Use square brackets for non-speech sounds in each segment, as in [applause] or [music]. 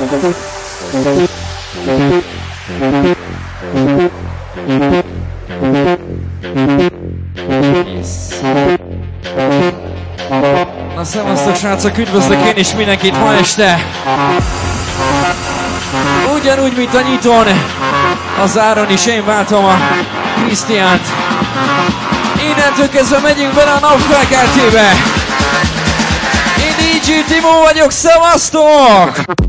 Na szevasztok srácok, üdvözlök én is mindenkit ma este! Ugyanúgy, mint a nyitón, az áron is én váltom a Krisztiánt. Innentől kezdve megyünk bele a napfelkeltébe! Én DJ Timo vagyok, szevasztok!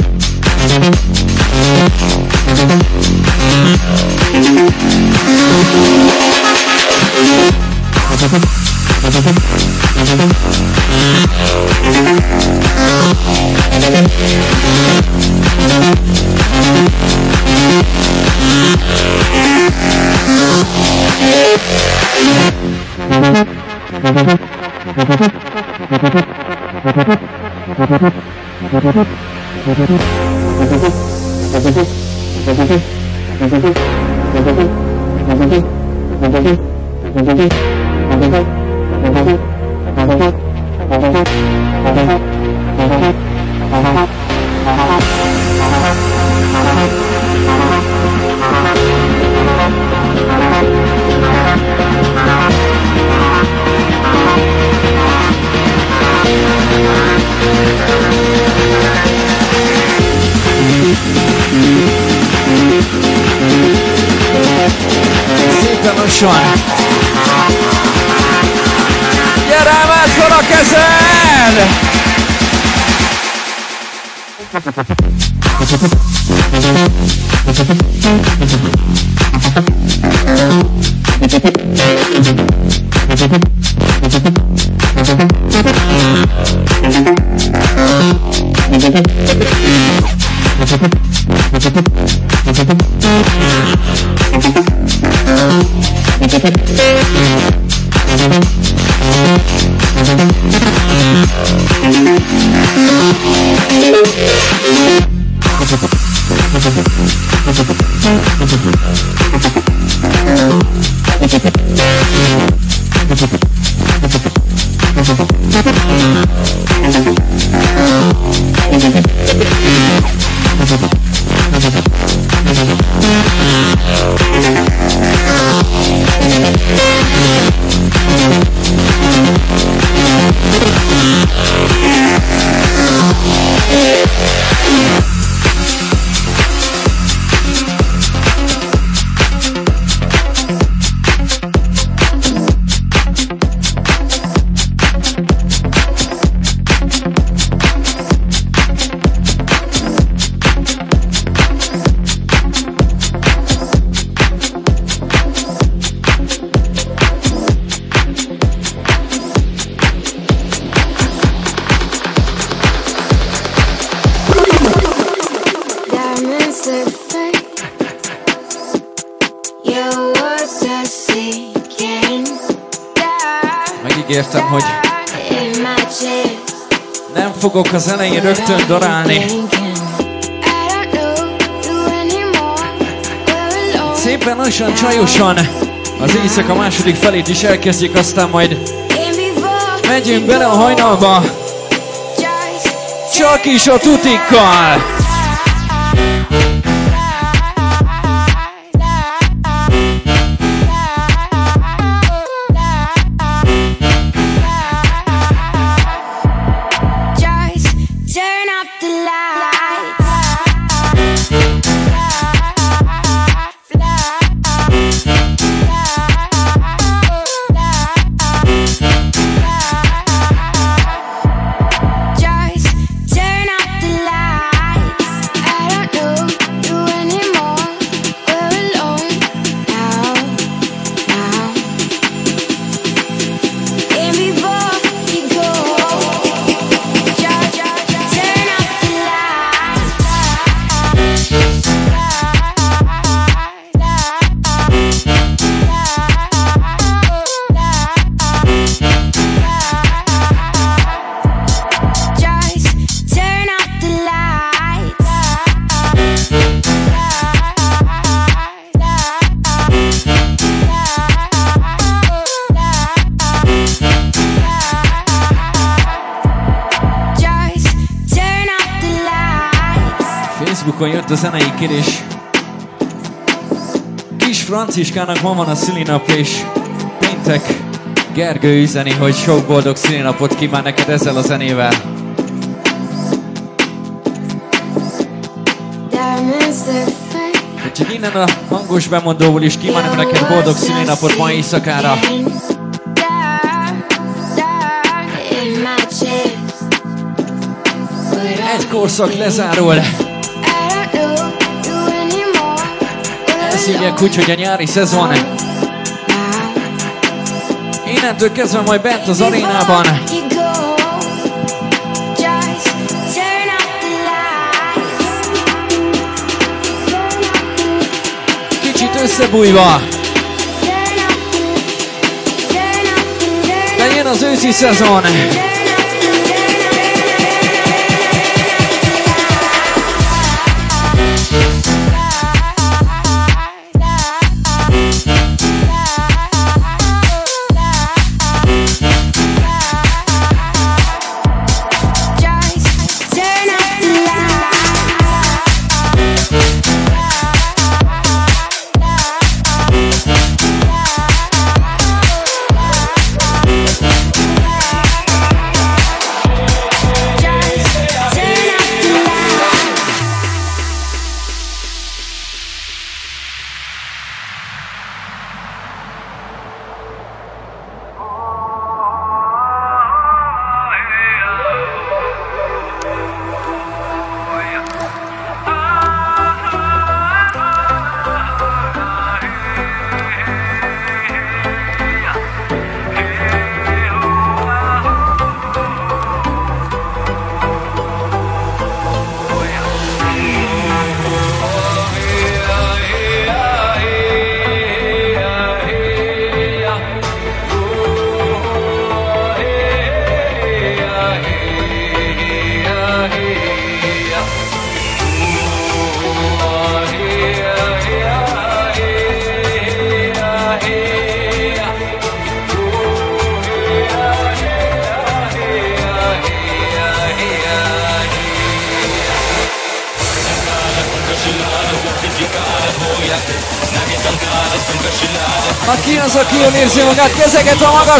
elején rögtön darálni. Szépen lassan, csajosan az éjszaka második felét is elkezdjük, aztán majd megyünk bele a hajnalba, csak is a tutikkal! Franciskának ma van a szülinap, és péntek Gergő üzeni, hogy sok boldog szülinapot kíván neked ezzel a zenével. Úgyhogy innen a hangos bemondóból is kívánom neked boldog szülinapot ma éjszakára. Egy korszak lezárul. Hívják úgy, hogy a nyári szezon. Innentől kezdve majd bent az arénában. Kicsit összebújva. Jön az őszi szezon.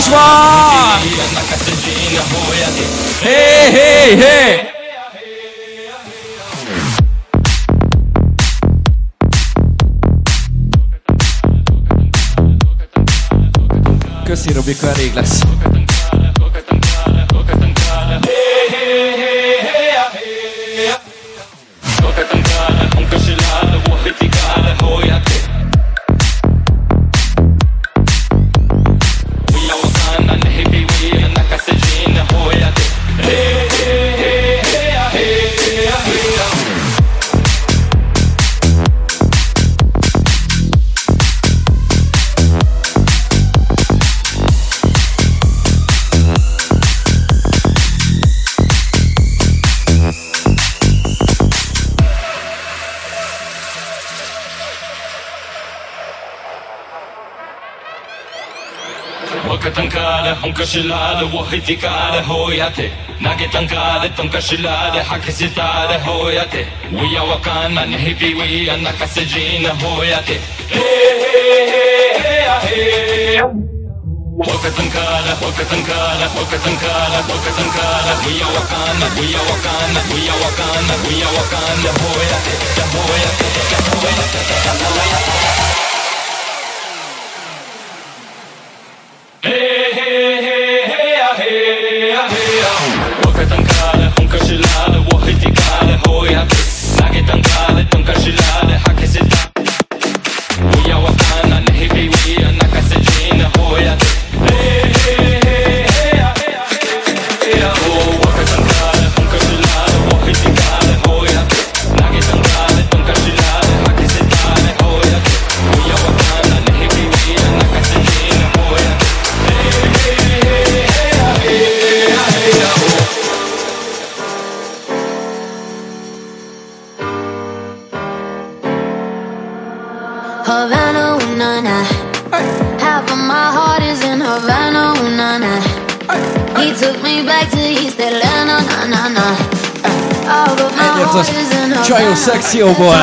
我说。حيتي كاله هوياتي ناقي تنقاله تنقشلاله حكي ستاله هوياتي ويا وكانا نهبي ويا نكسجين هوياتي هي هي هي هي وكتنكاله وكتنكاله وكتنكاله وكتنكاله ويا وكانا ويا وكانا ويا وكانا ويا وكانا هوياتي هوياتي هوياتي هوياتي tan sexy oh boy.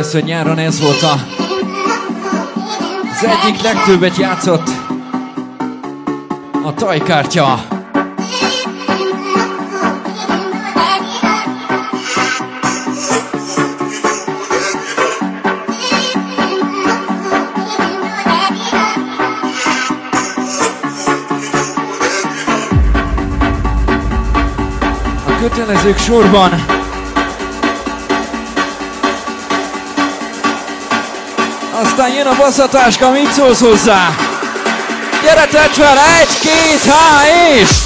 Ezt, hogy nyáron ez volt a az egyik legtöbbet játszott a tajkártya. A kötelezők sorban Aztán jön a baszatáska, mit szólsz hozzá? Gyere, tedd fel, egy, két, há, és...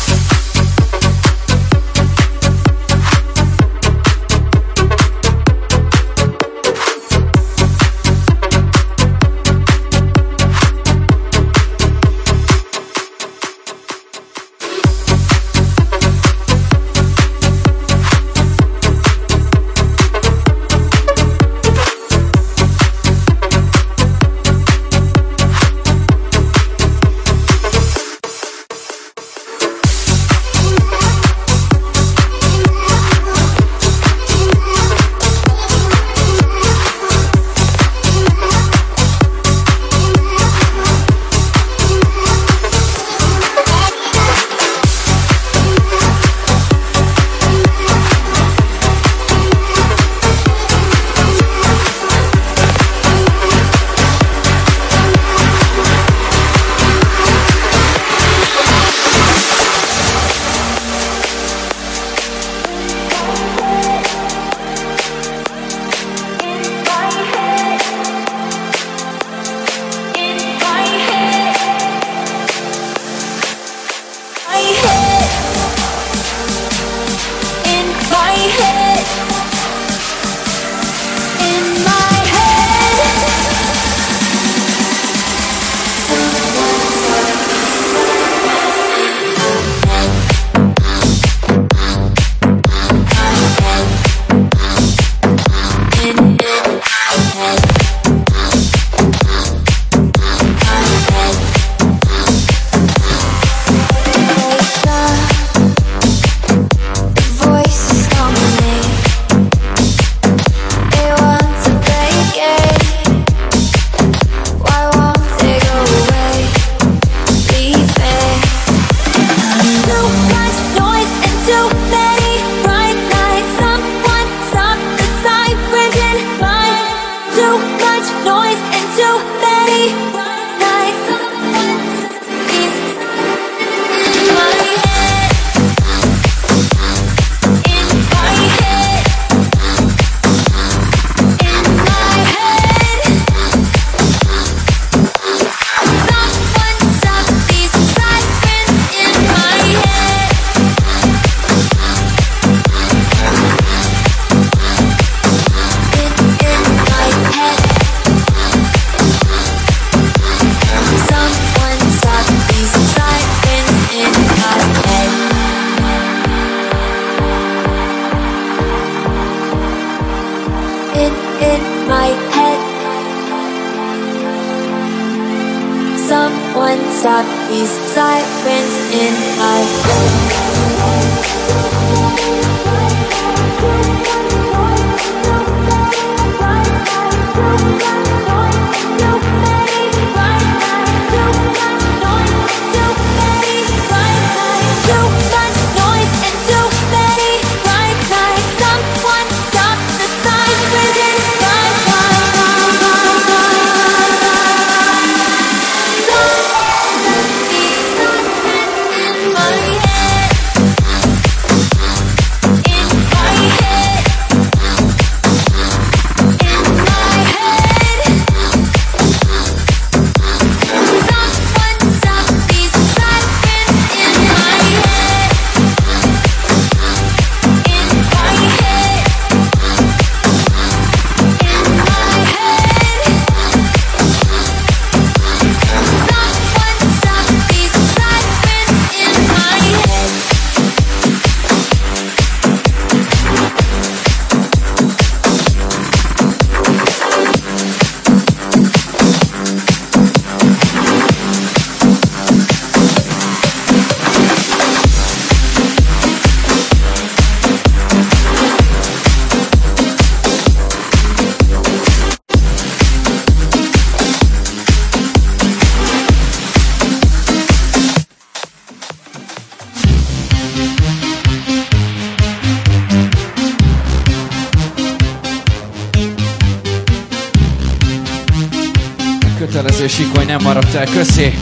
Sikoly nem maradt el, köszi.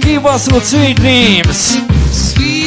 Kibaszott Sweet Dreams! Sweet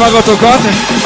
Magotogota?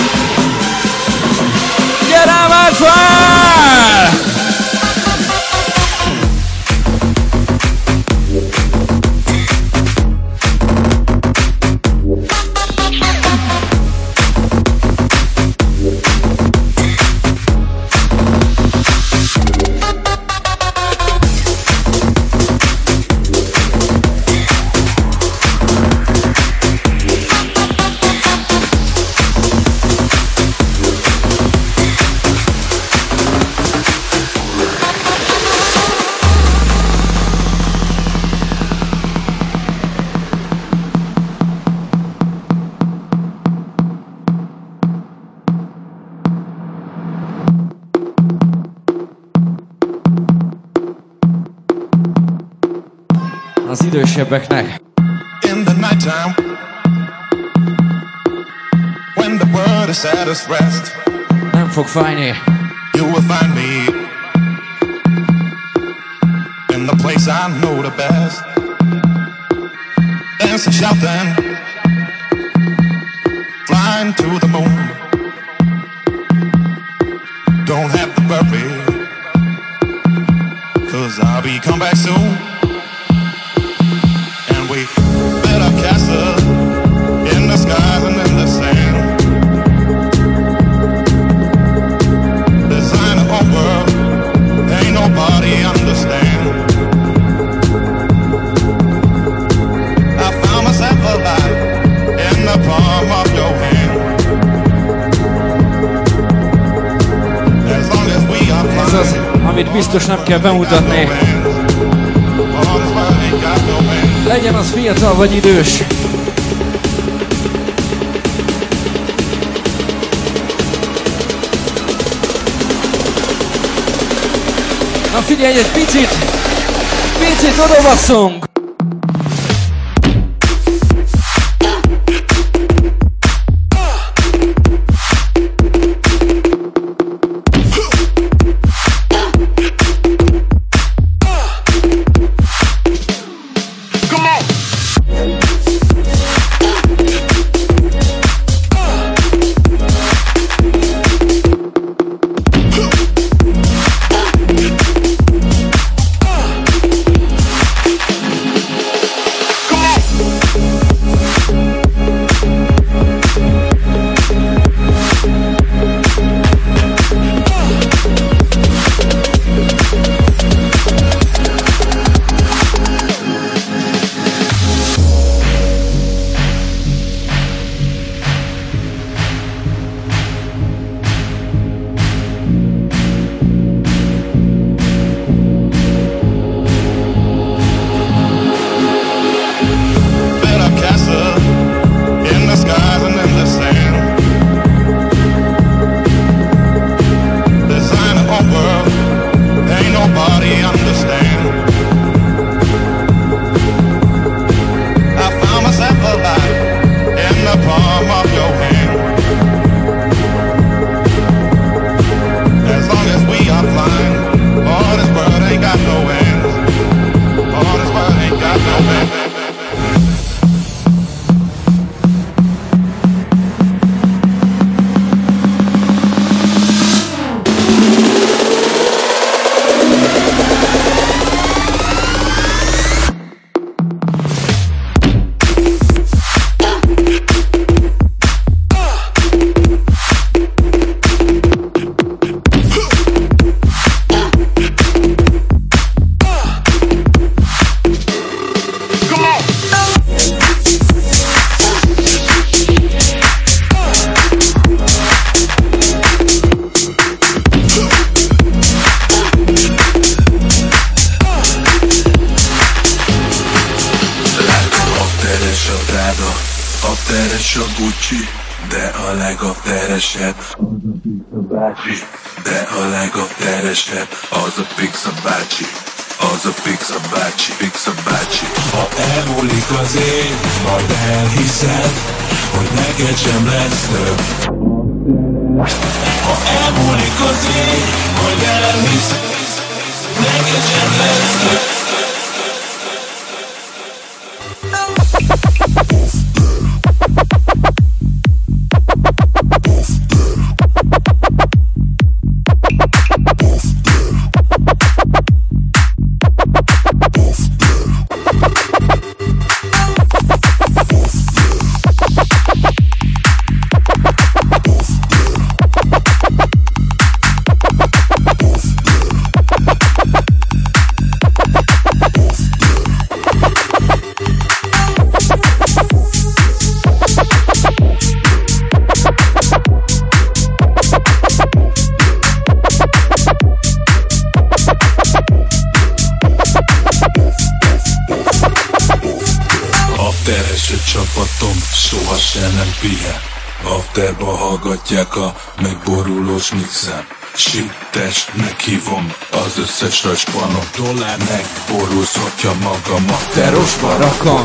Az összes rajspanom Dollár megborulsz, hogyha magam Afterosba rakom.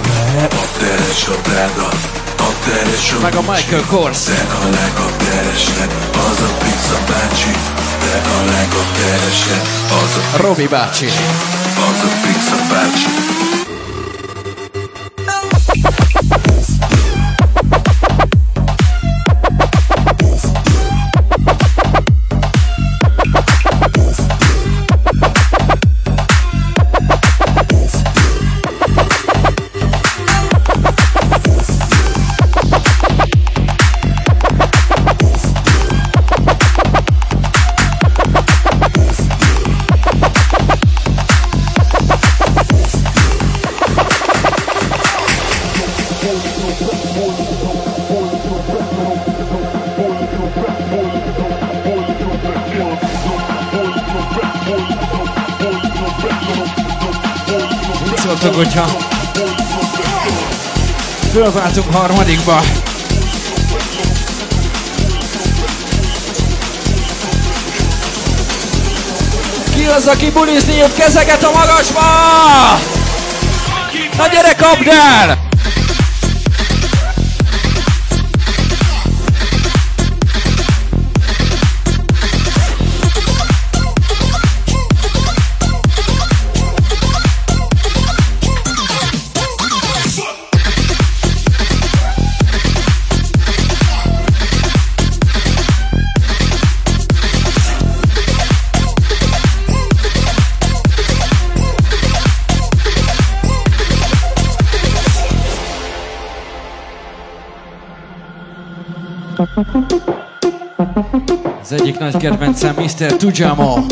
Afteres a Brada Afteres a Meg a. Michael Kors. De a legafteresebb az a pizza bácsi De a legafteresebb az a Robi bácsi. az a pizza bácsi fölváltunk harmadikba? Ki az, aki bulizni jött kezeket a magasba? Na gyere, kapd el! Fitness Garment Mr. Tujamo.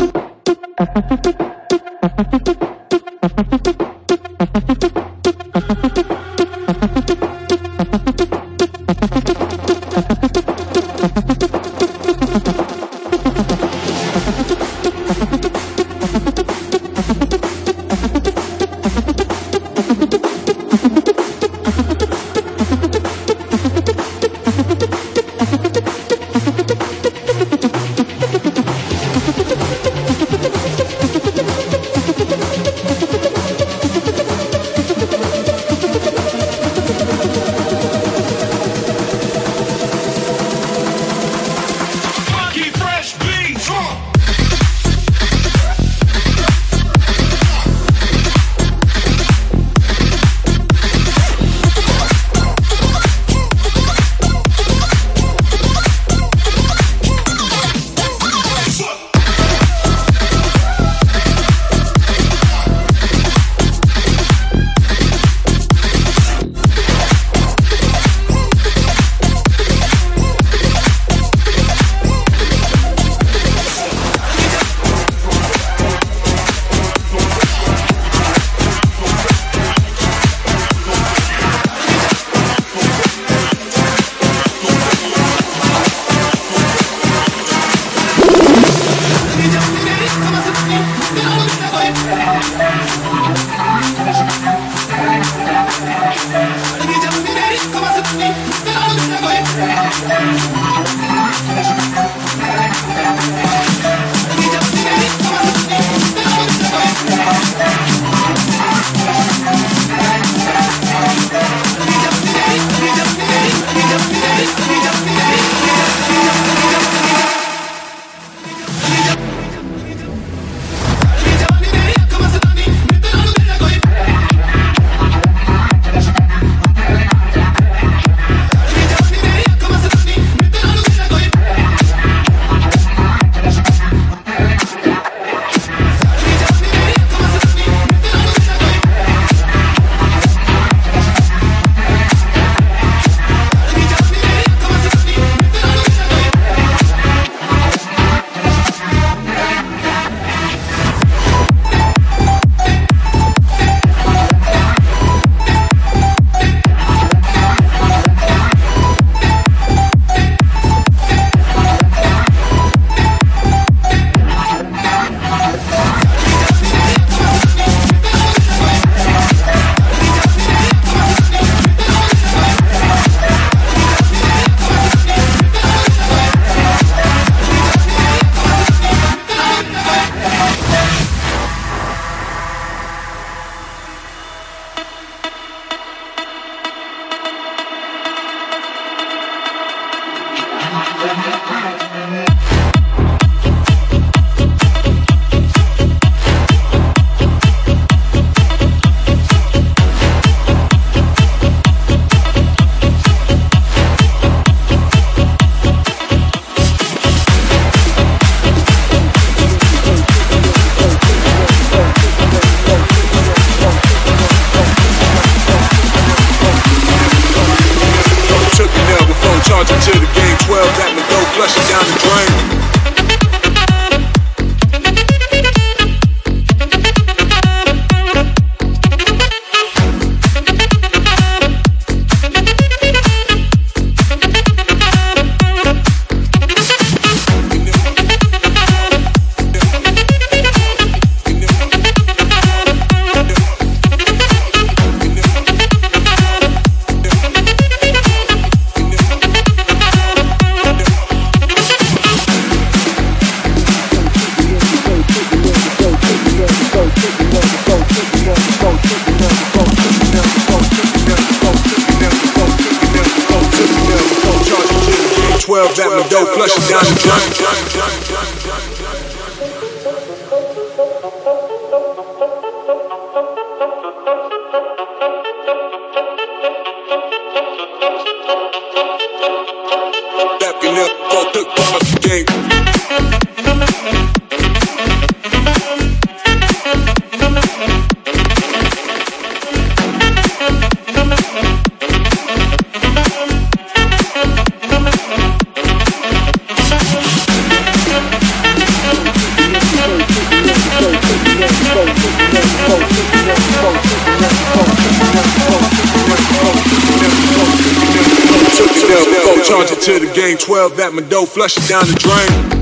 flush it down the drain.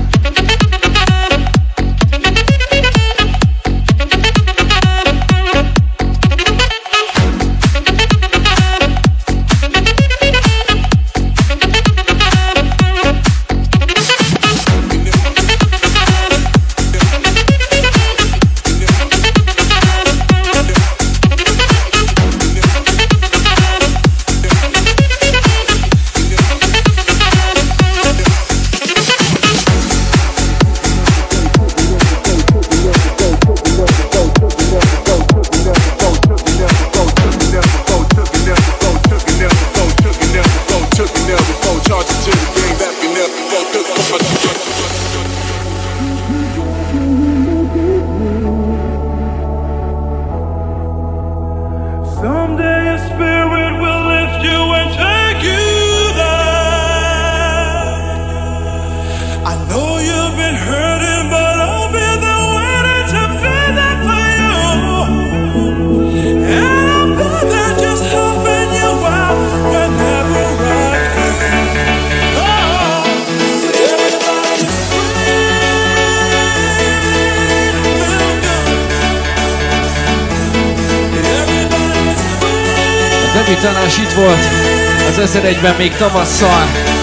toma só. Eh.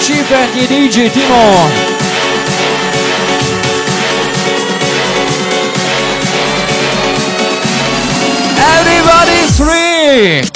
Ci prendi Everybody's free!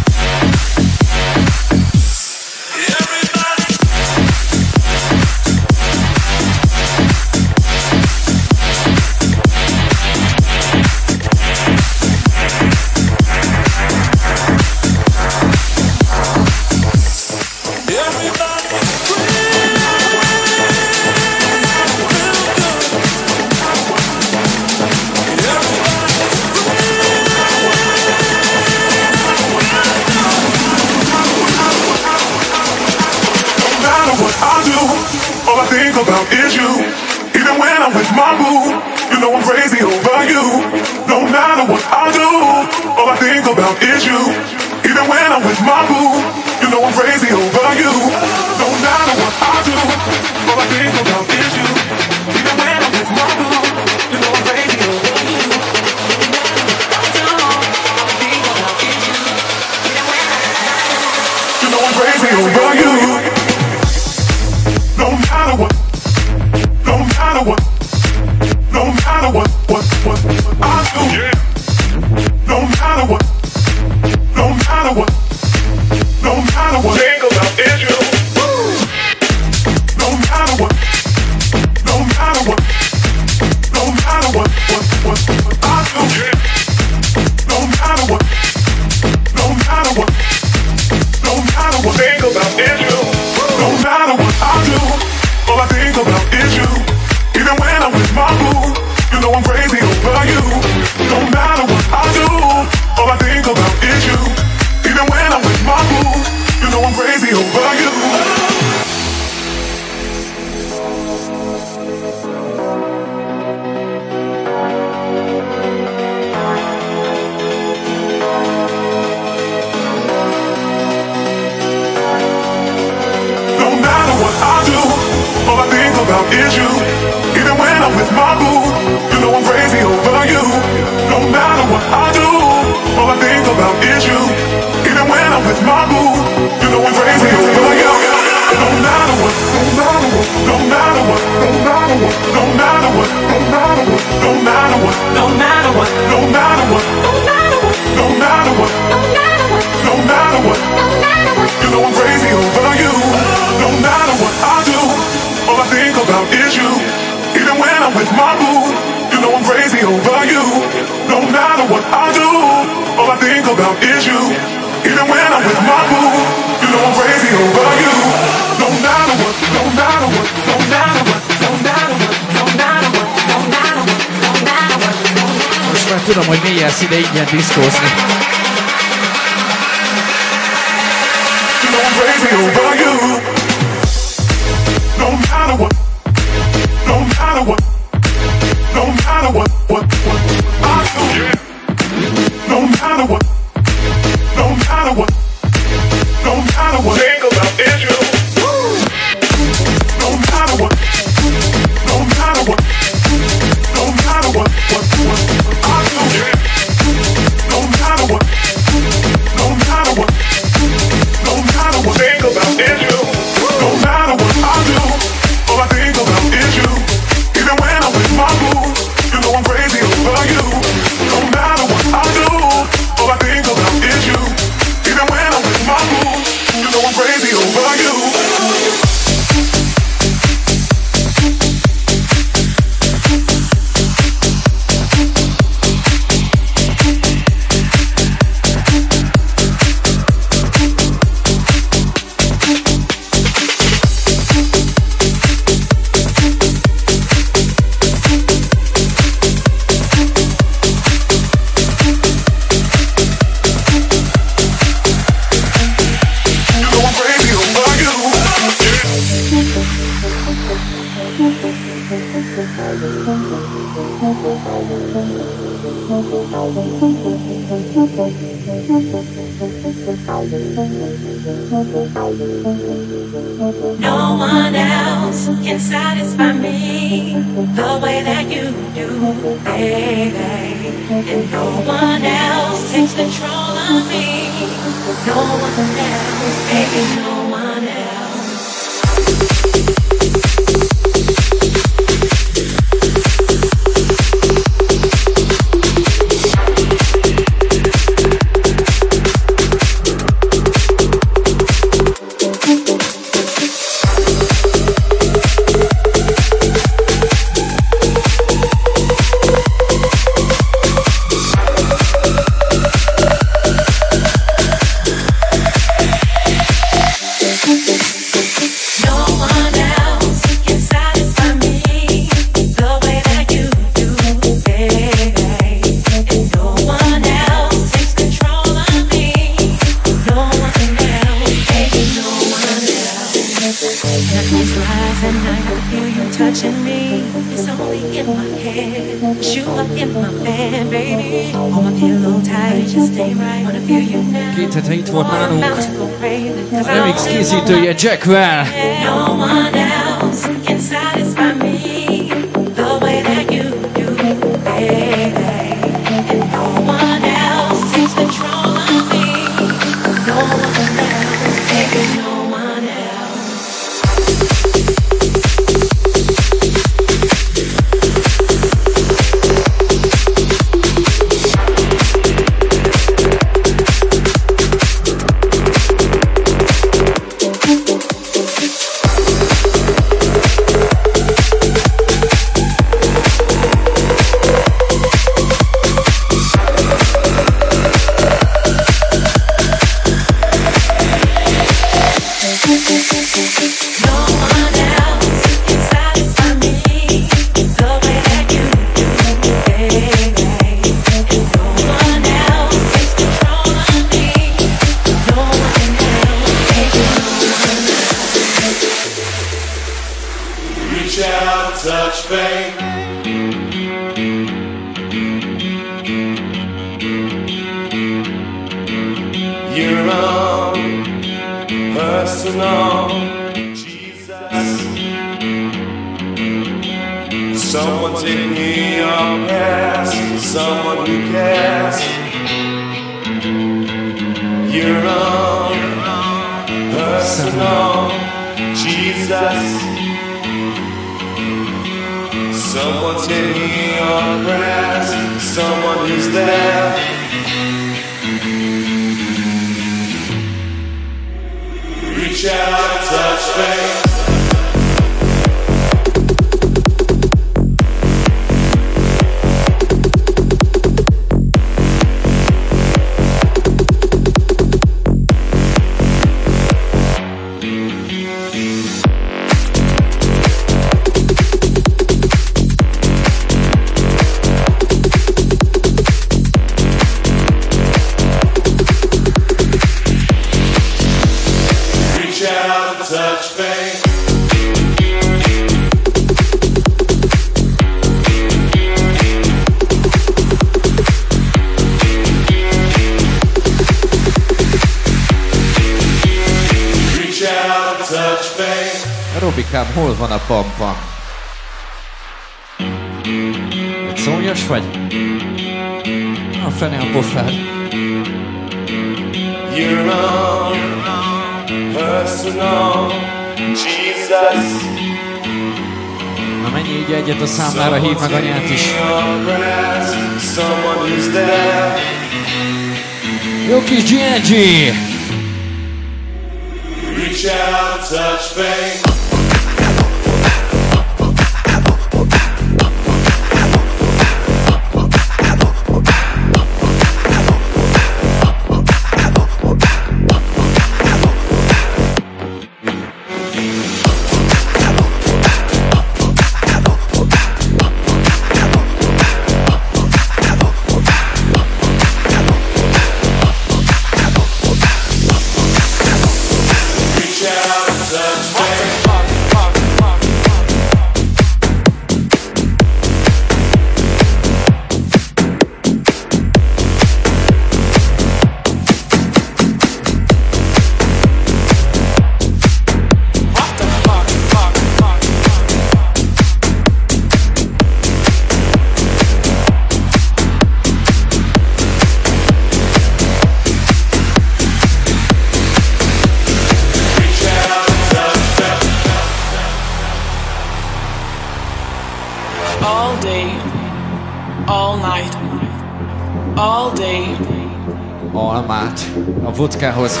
vodkához.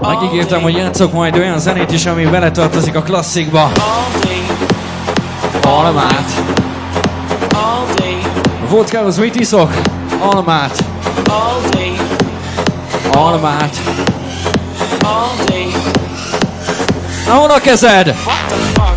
Megígértem, hogy játszok majd olyan zenét is, ami beletartozik a klasszikba. Almát. Vodkához mit iszok? Almát. Almát. Na, hol a kezed? What the fuck?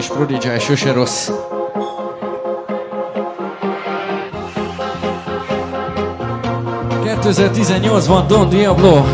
kis Prodigy sose rossz. ...2018-ban Don Diablo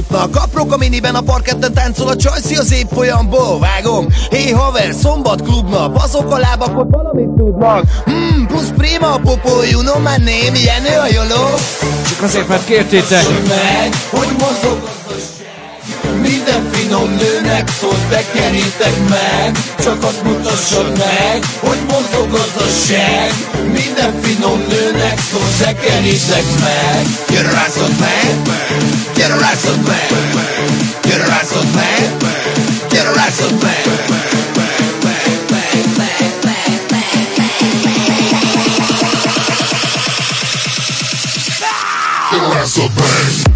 jutnak Aprok a miniben, a parketten táncol a csajszi az évfolyamból Vágom, hé haver, szombat klubnap. Azok a lábakot valamit tudnak. Hmm, plusz prima a popoljú, no my name, Jenő a joló. Csak azért, mert kértétek. Meg, hogy mozog megszólt, tekeritek meg Csak azt mutassad meg, hogy mozog az a seg. Minden finom nőnek szól, tekeritek meg. Gyere rászod meg, gyere rászod meg! Gyere rászod meg, gyere rászod meg! Gyere rászod meg!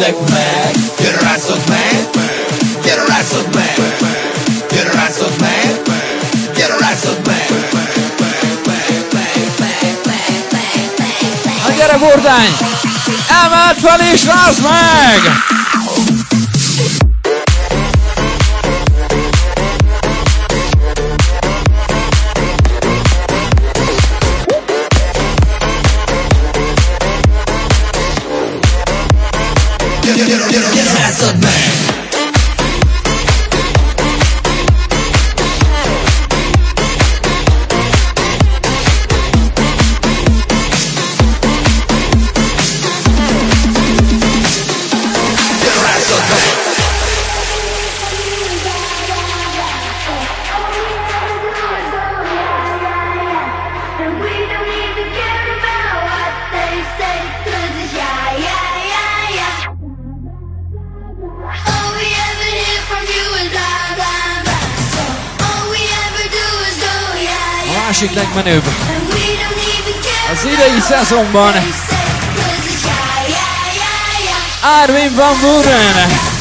lesznek meg Gyere meg Gyere meg Gyere meg Gyere meg Ha gyere bordány! Emelt fel és rázd meg! buone. Armin Van Buren.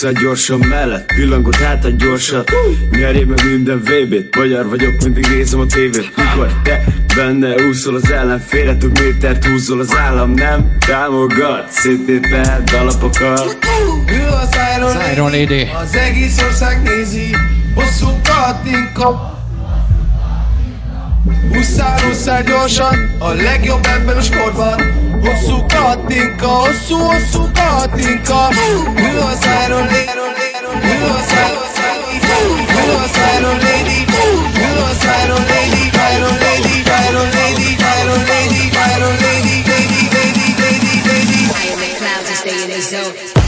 vissza gyorsan mellett Pillangot hát egy gyorsat. Nyerj meg minden VB-t Magyar vagyok, mindig nézem a tévét. Mikor te benne úszol az ellenfélre Több métert húzol az állam nem Támogat, szétéped alapokat Ő az Iron Lady. Az egész ország nézi. Hosszú katinka. Úszál, úszál gyorsan, a legjobb ebben a sportban. Hosszú katinka, hosszú, hosszú katinka. Ül az Iron Lady, ül az Iron Lady Ül az Iron Lady, ül az Iron Lady Iron Lady, Iron Lady, Iron Lady, Iron Lady Lady, Lady, Lady, Lady. Fire lady, the clouds and lady, in the zone?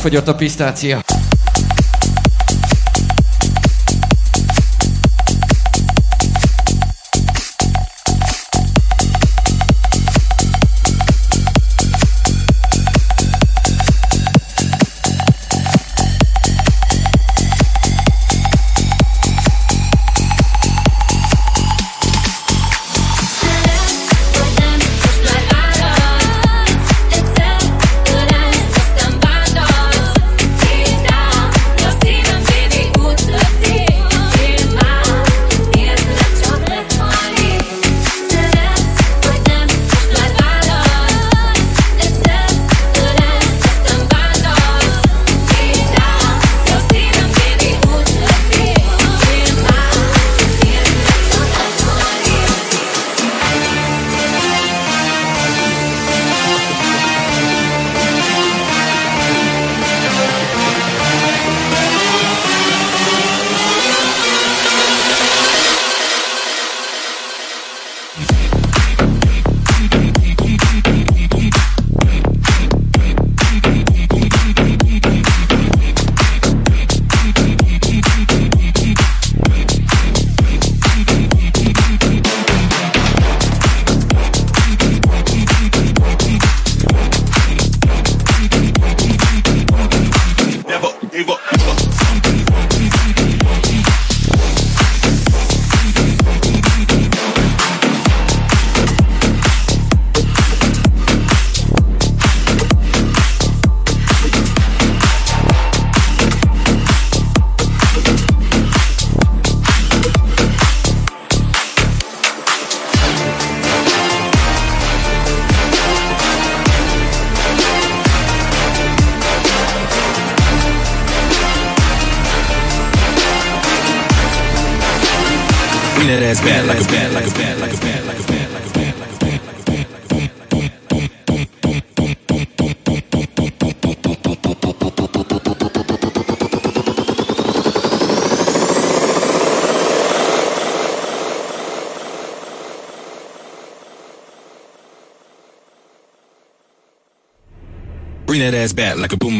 Elfogyott a pisztácia. That ass back like a boom.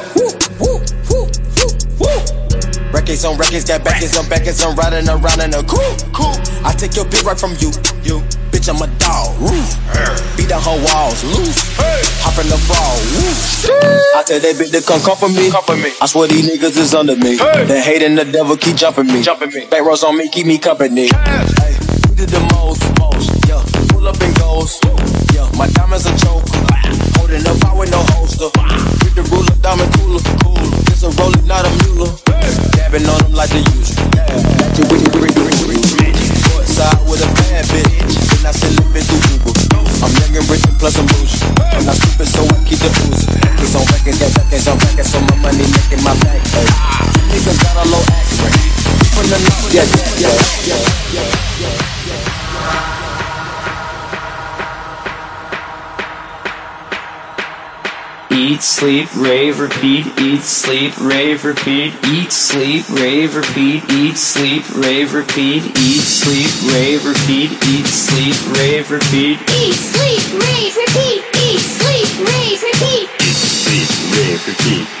Records on records, got backers on backers, I'm riding around in a cool, cool. I take your bitch right from you, you. Bitch, I'm a dog. Roof. Beat down her walls, loose. Hop in the fall, woo. I tell that bitch to come comfort me. Comfort me. I swear these niggas is under me. The hate and the devil keep jumping me. Jumping me. Back rows on me, keep me company. Hey, money making my bank. Hey. You niggas got a low act rate. From the north, yeah, yeah, yeah, yeah, yeah, yeah. Eat, sleep, rave, repeat. Eat, sleep, rave, repeat. Eat, sleep, rave, repeat. Eat, sleep, rave, repeat. Eat, sleep, rave, repeat. Eat, sleep, rave, repeat. Eat, sleep, rave, repeat. Eat, sleep, rave, repeat. eat, Sleep, rave, repeat.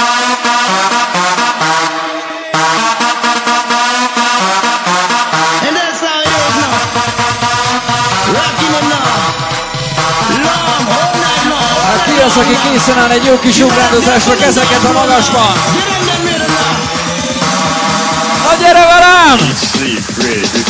Az, aki készen áll egy jó kis ugrándozásra, kezeket a magasban? Na gyere velem!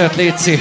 vezet, Léci.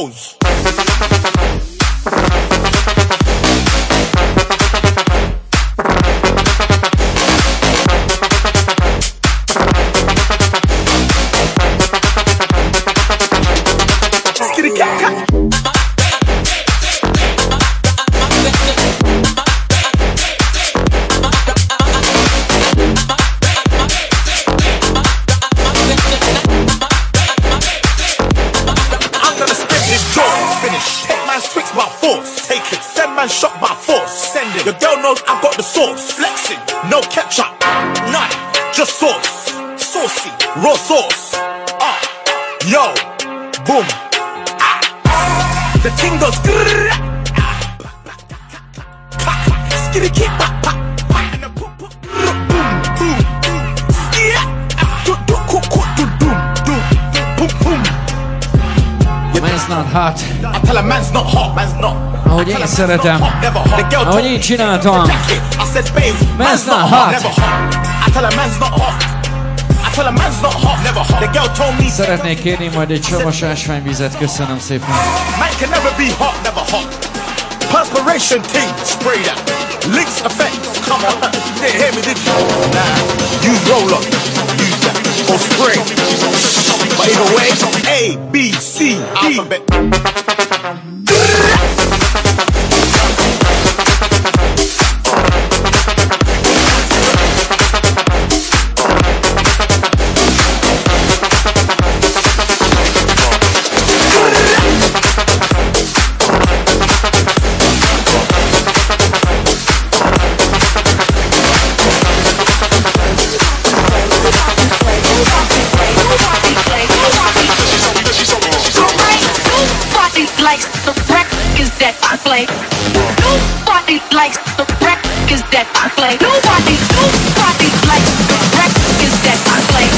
knows. ezt szeretem. Ahogy said, csináltam. man's not hot. Szeretnék kérni majd egy csomós ásványvizet, köszönöm szépen. Perspiration team, spray that. Links effect, come on. They hear me, did you? Nah, use roller, use that, or spray. But either way, A, B, C, D. Alphabet. play. Nobody likes the records that I play. Nobody, nobody likes the records that I play.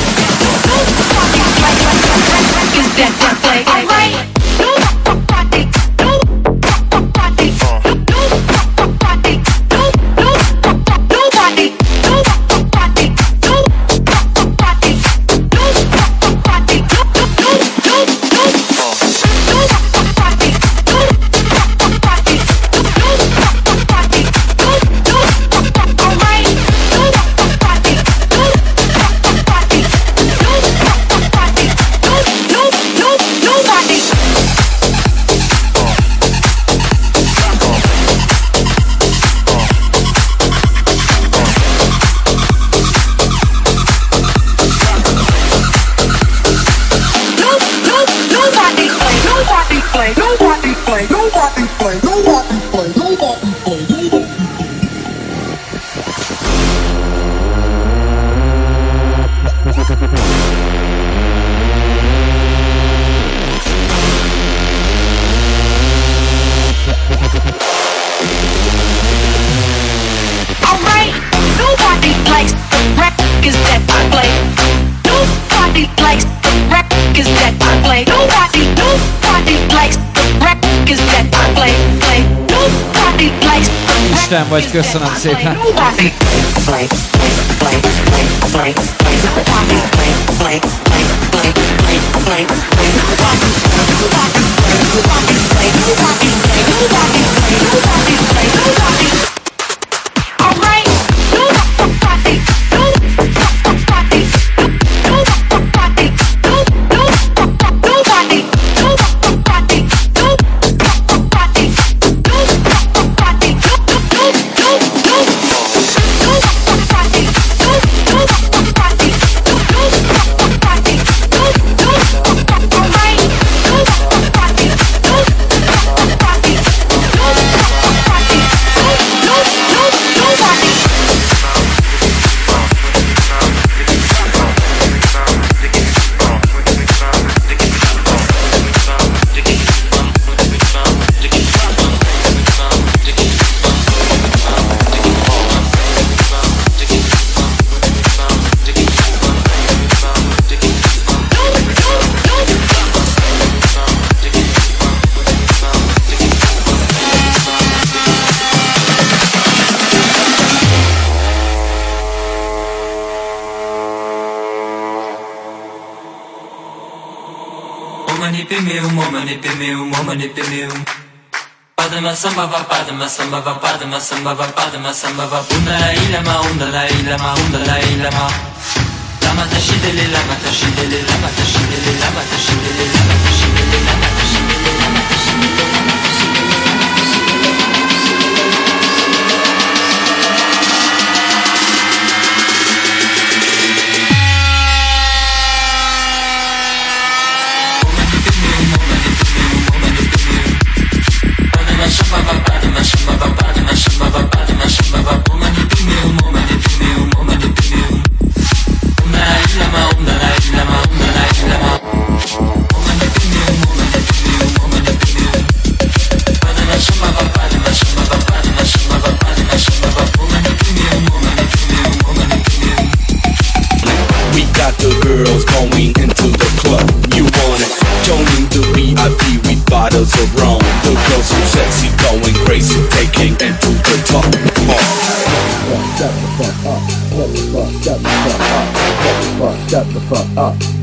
Nobody likes the records that I play. Alright. Vagy, köszönöm szépen. Omani padma sambhava, padma sambhava, padma sambhava. Undala ilama, undala ilama, undala ilama. Lama tashidele, lama tashidele, lama tashidele, lama tashidele, lama tashidele, lama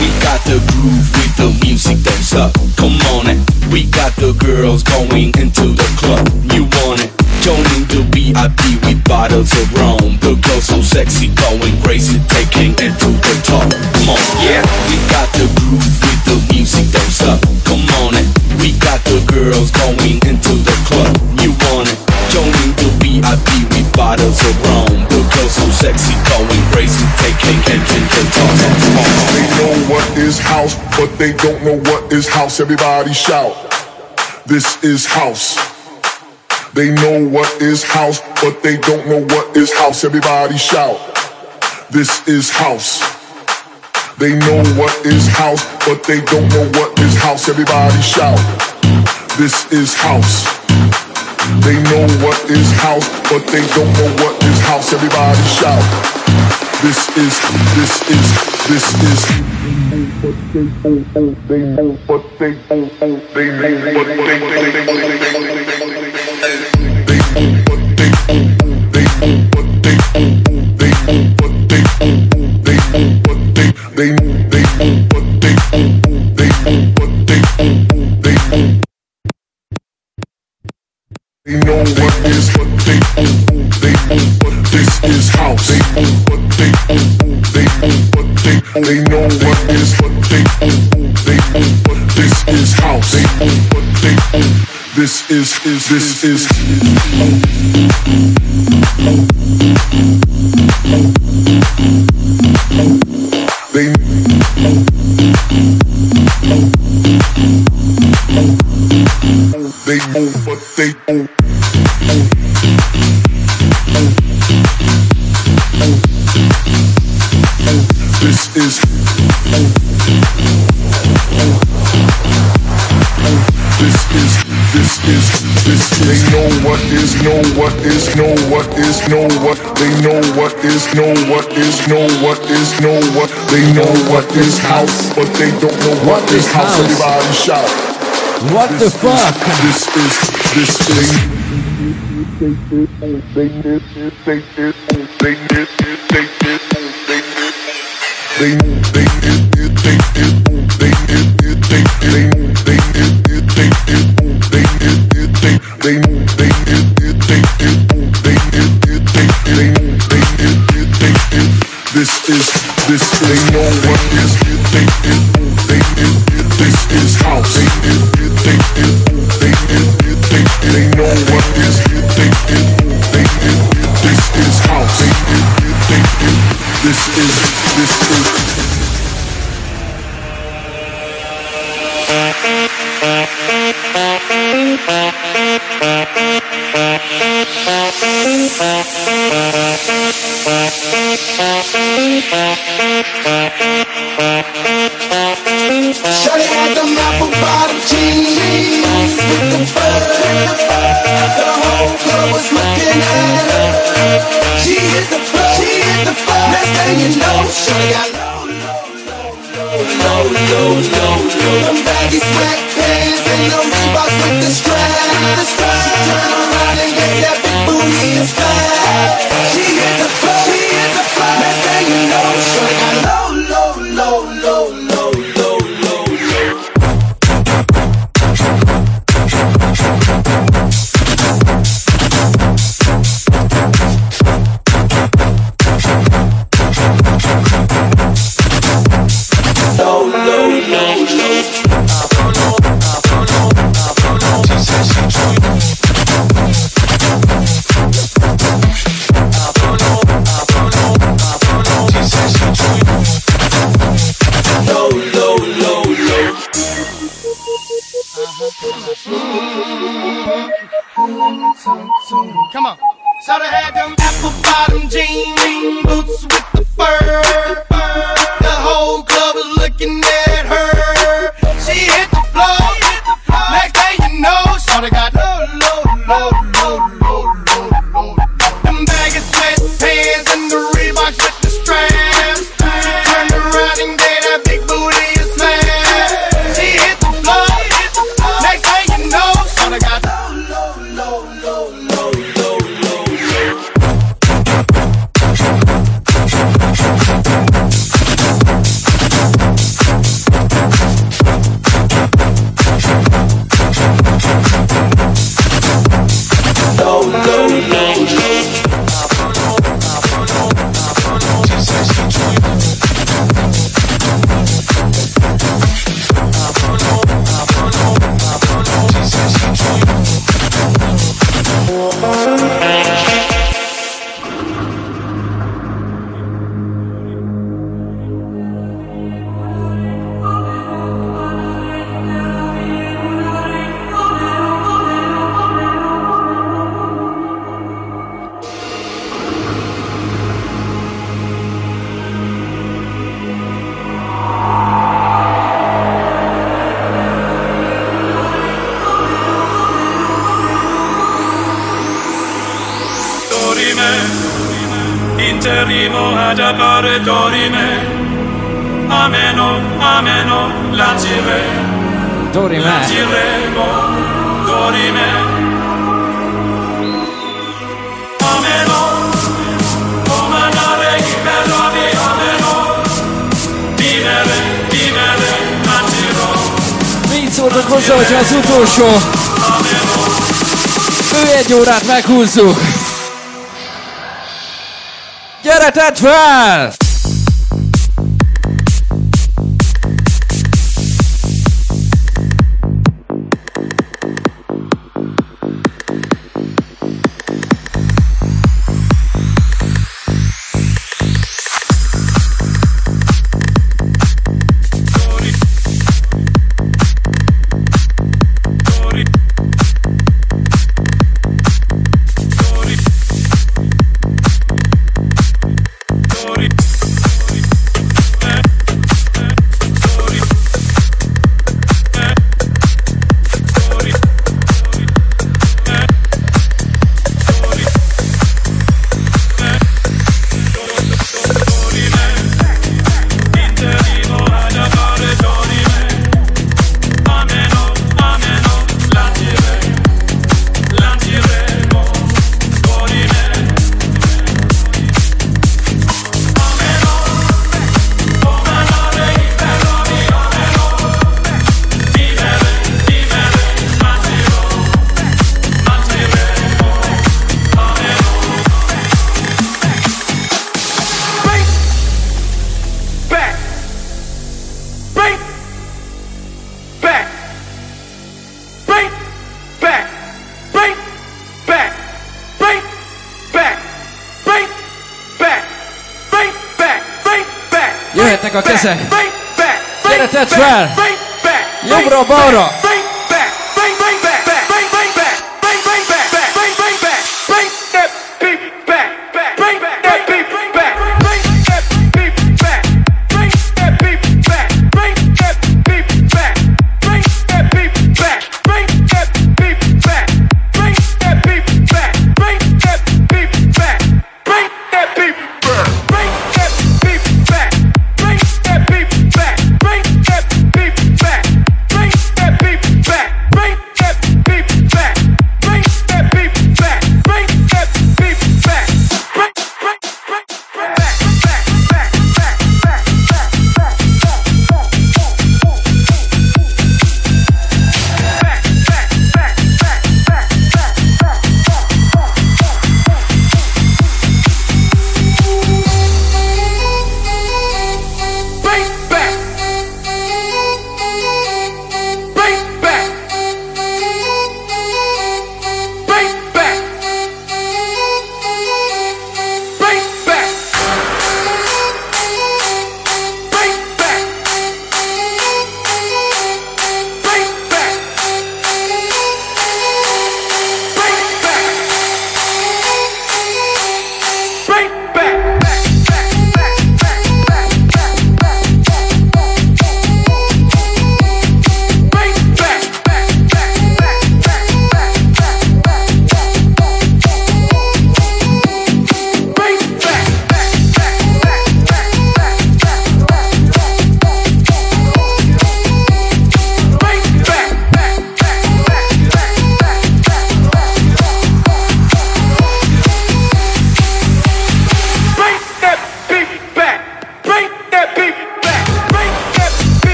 We got the groove with the music that's up. Come on it. We got the girls going into the club. You want it? Joining the VIP with bottles of rum. The girls so sexy, going crazy, taking it to the top. Come on, yeah. We got the groove with the music that's up. Come on it. We got the girls going into the club. You want it? Joining the VIP with bottles of rum. The girls so sexy, going crazy, taking the top. They know what is house, but they don't know what is house. Everybody shout. This is house. They know what is house, but they don't know what is house. Everybody shout. This is house. They know what is house, but they don't know what is house. Everybody shout. This is house. They know what is house, but they don't know what is house. Everybody shout. This is, this is, this is. They know what they know, they know what they they What is what they they what this is house. They what they they what they they know what is what they they what this is house. They what they this is is this is they they they. They know what is, know what is, know what is, know what. They know what is, know what is, know what is, know what. They know what is house, but they don't know what is house. Everybody shout. What the fuck? This is this is. They did, they did, they did, they did, they did, they did. They, they did, they did, they did, they did, they did. The know het.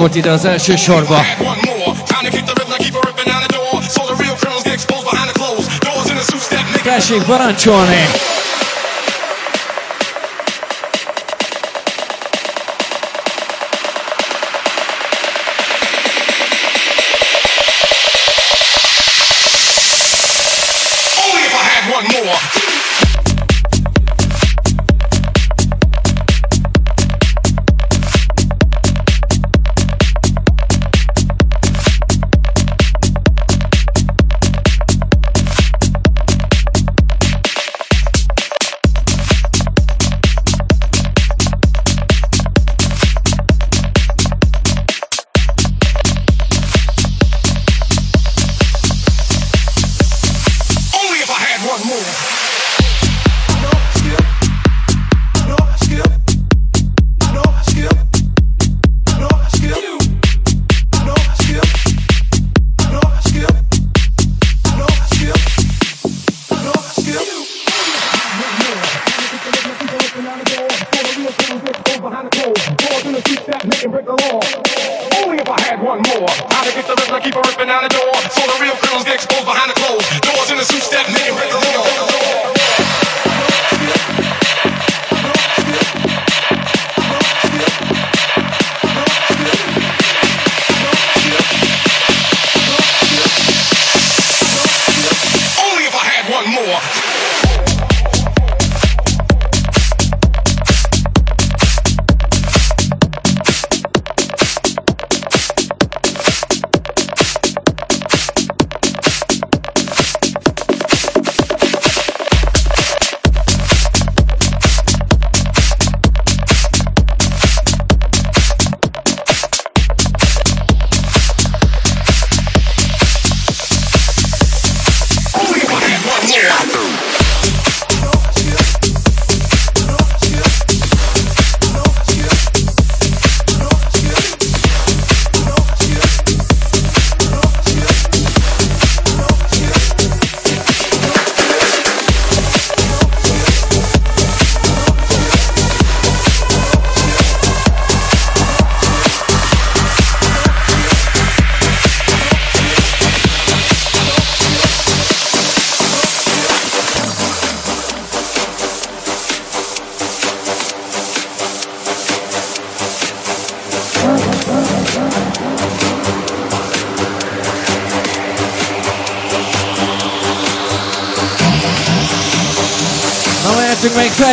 Volt ide az első sorba. Tessék parancsolni!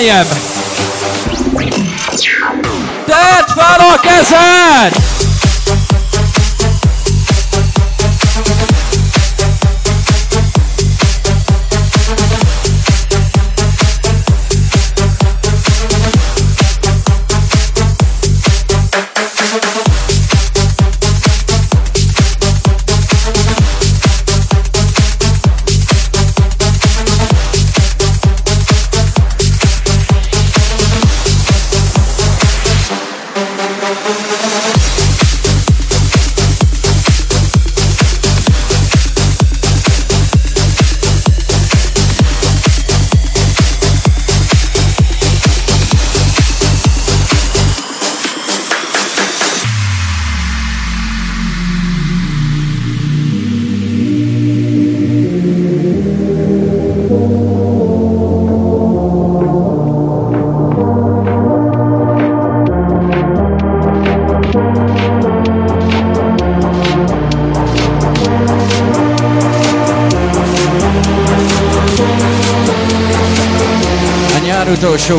a.m.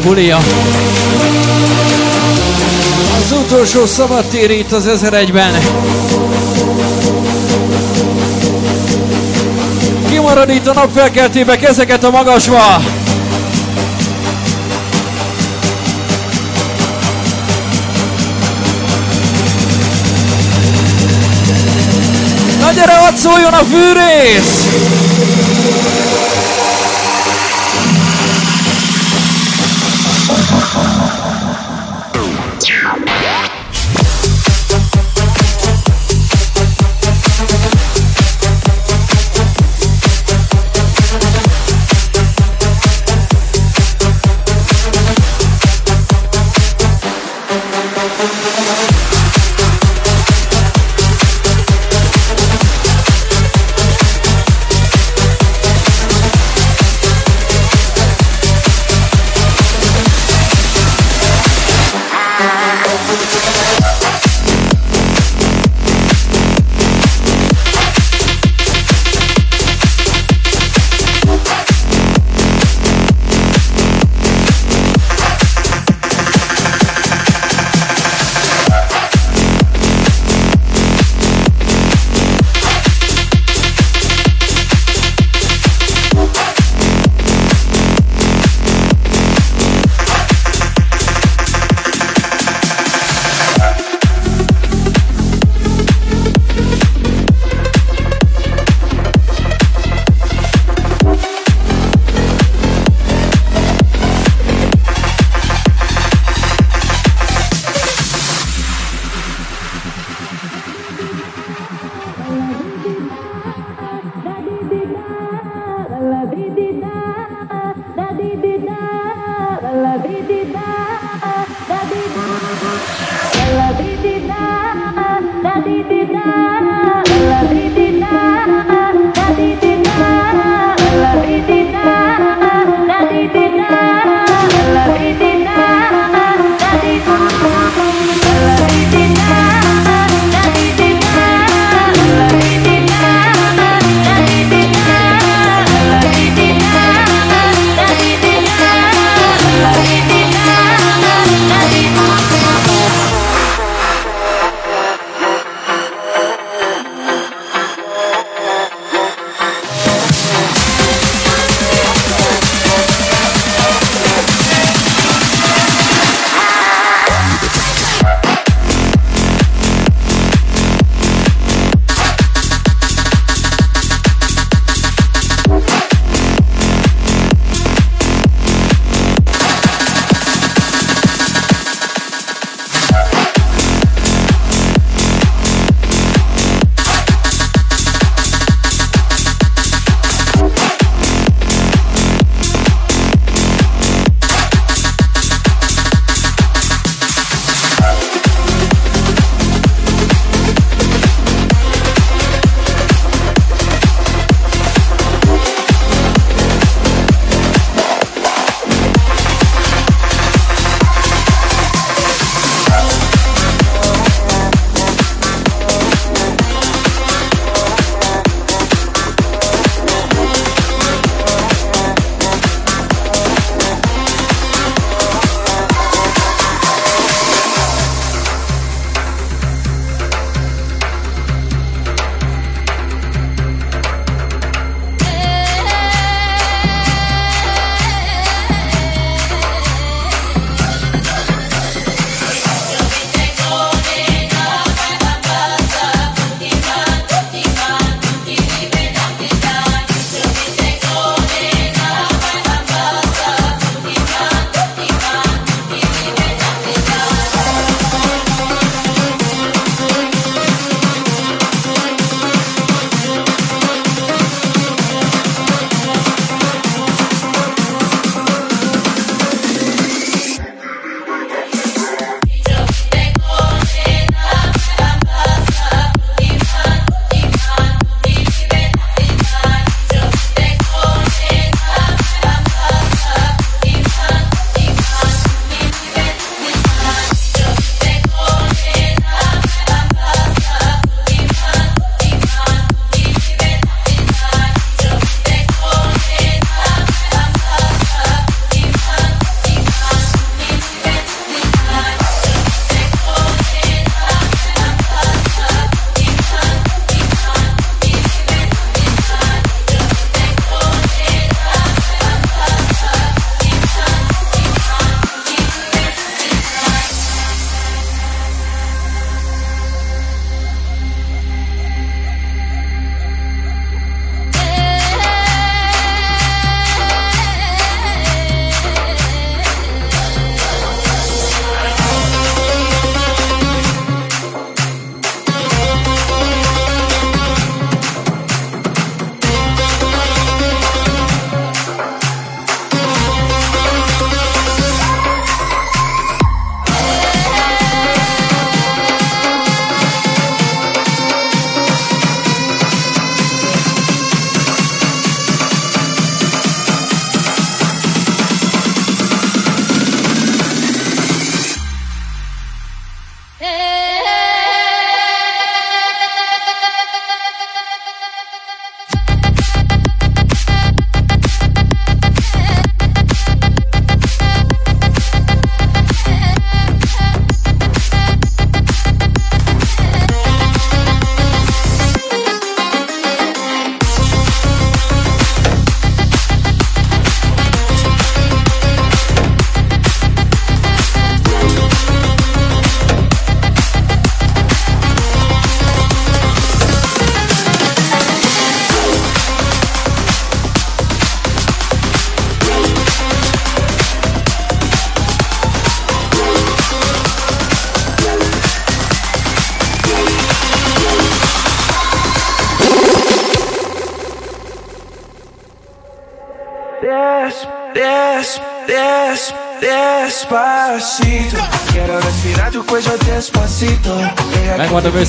bulia. Az utolsó szabadtér itt az 1001-ben. Kimarad itt a napfelkeltébe kezeket a magasba. Na gyere, hadd szóljon a fűrész!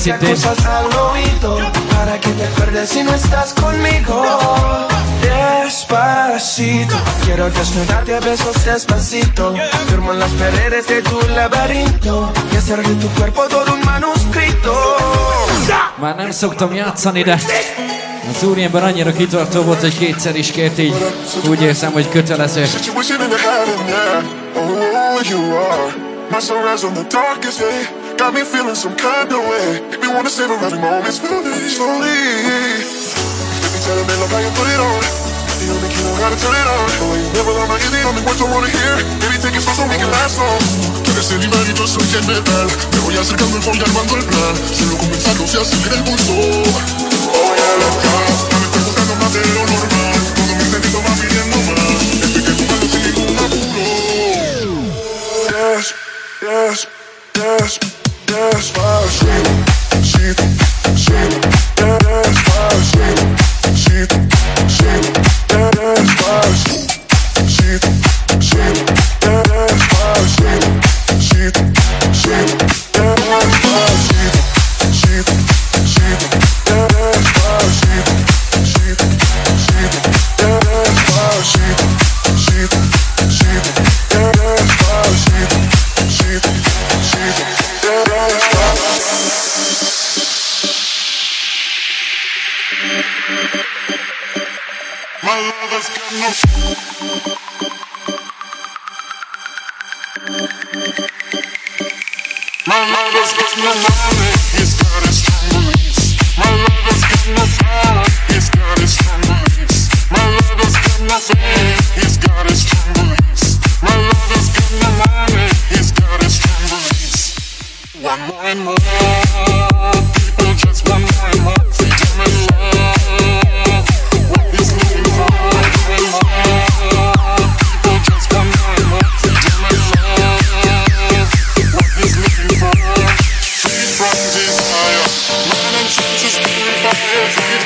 Que Megmondom te diga őszintén. cosas al oído para que te acuerdes si no estás conmigo. Despacito. Quiero desnudarte a besos despacito. Firmo en las paredes de tu laberinto y hacer de tu cuerpo todo un manuscrito. Már nem szoktam játszani, de az úriember annyira kitartó volt, hogy kétszer is kért így. Úgy érzem, hogy kötelező. Oh, my sunrise on the darkest day. Got me feeling some kind of way. Make me wanna savor every moment slowly, slowly. Let me tell you, man, love how you put it on. The only key know how to turn it on. The way you never lie, is the only words I wanna hear. Baby, take it slow so we can last long. Tú eres el imán y yo soy el metal. Me voy acercando y voy armando el plan. Solo comenzando se acelera el pulso. Oh, yeah, let's go.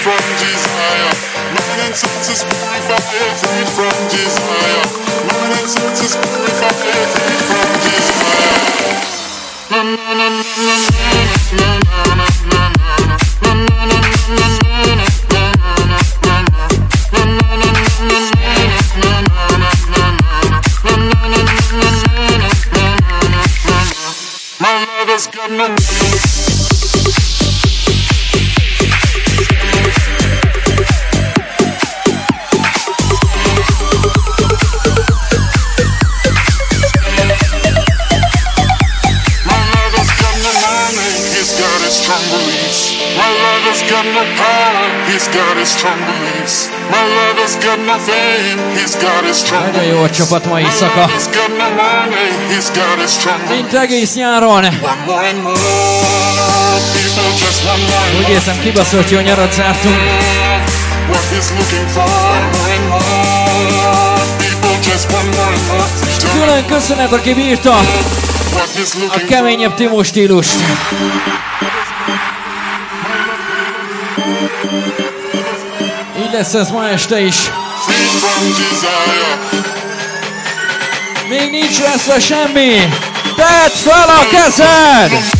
From desire, mind and senses purified, freed from Nagyon jó a csapat mai éjszaka. Mint egész nyáron. Úgy érzem, kibaszott jó nyarat zártunk. Külön köszönet, aki bírta a keményebb Timó stílust. Így lesz ez ma este is free from desire. Még nincs veszve semmi. Tedd fel a kezed!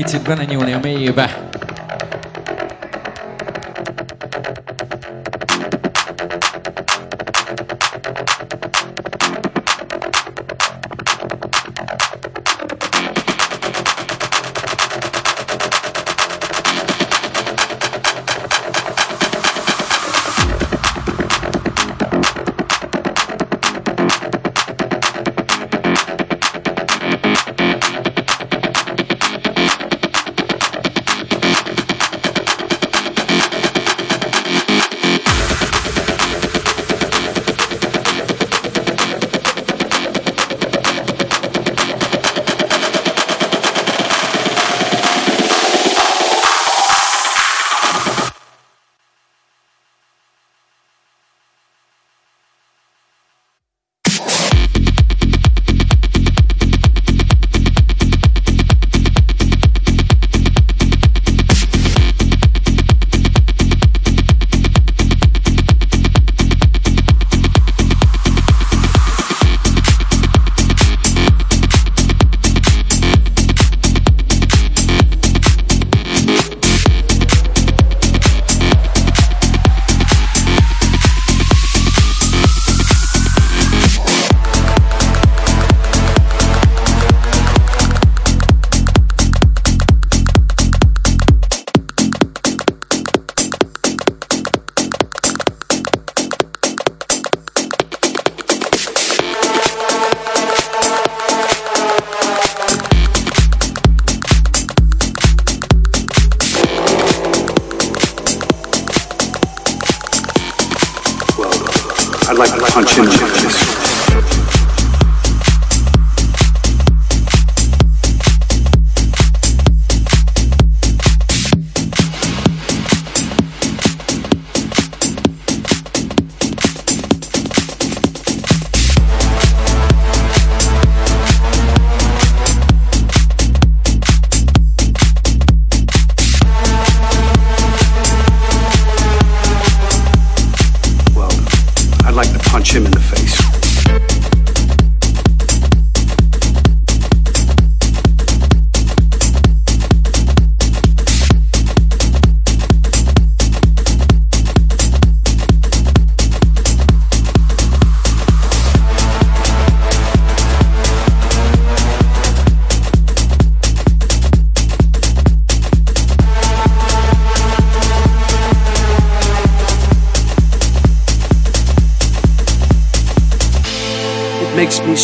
一起跟着牛牛没一起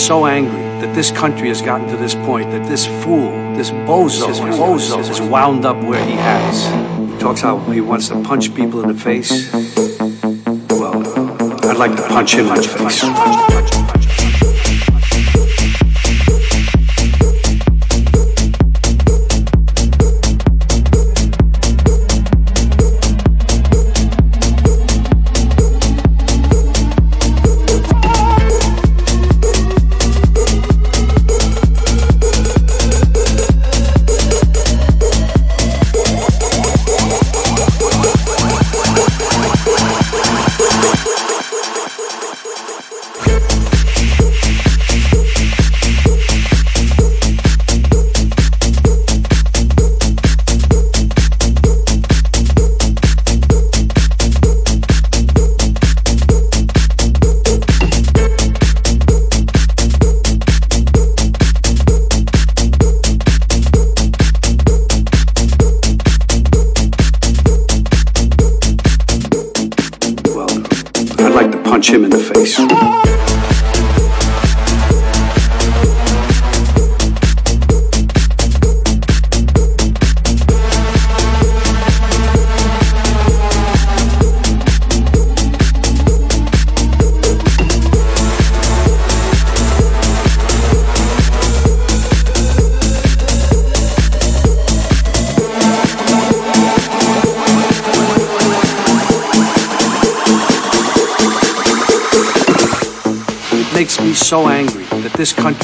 so angry that this country has gotten to this point, that this fool, this bozo, this bozo is wound up where he has. He talks how he wants to punch people in the face. Well, I'd like to punch him in the face.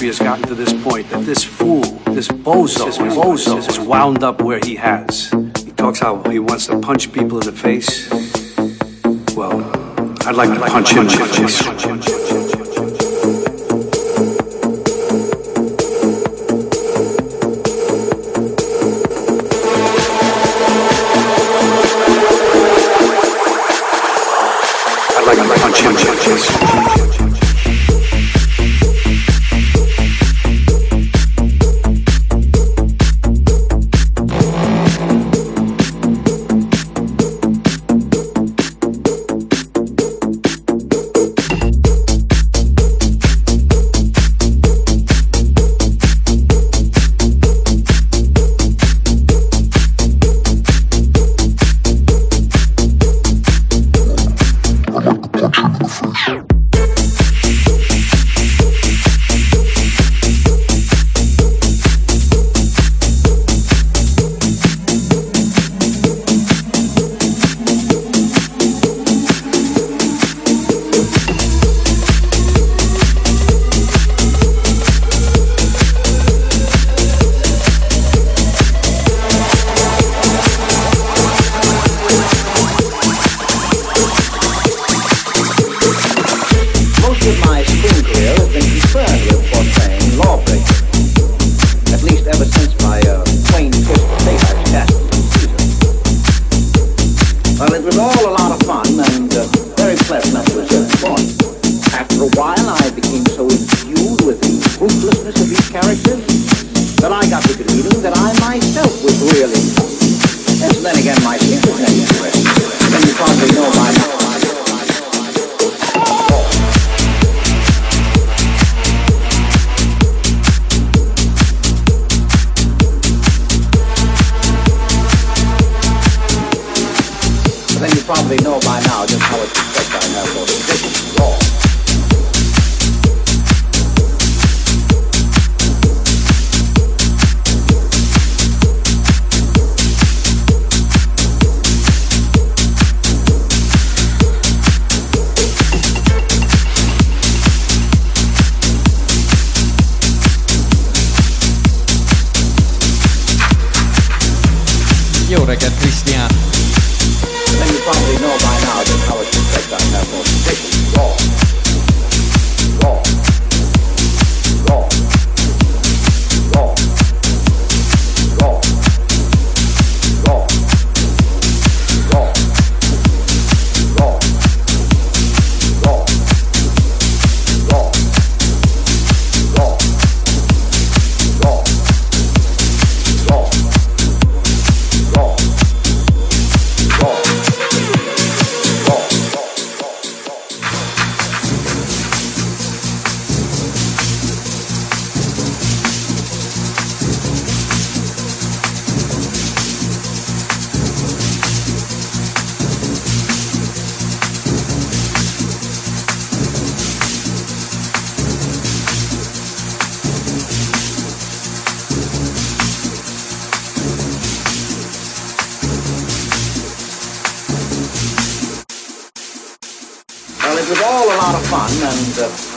Country has gotten to this point, that this fool, this bozo, this bozo is wound up where he has. He talks how he wants to punch people in the face. Well, I'd like to punch him in the face.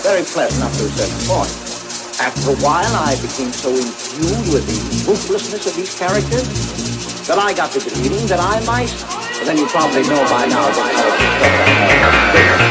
very pleasant up to a certain point. After a while, I became so imbued with the ruthlessness of these characters that I got to believing that I might. But then you probably know by now. By now.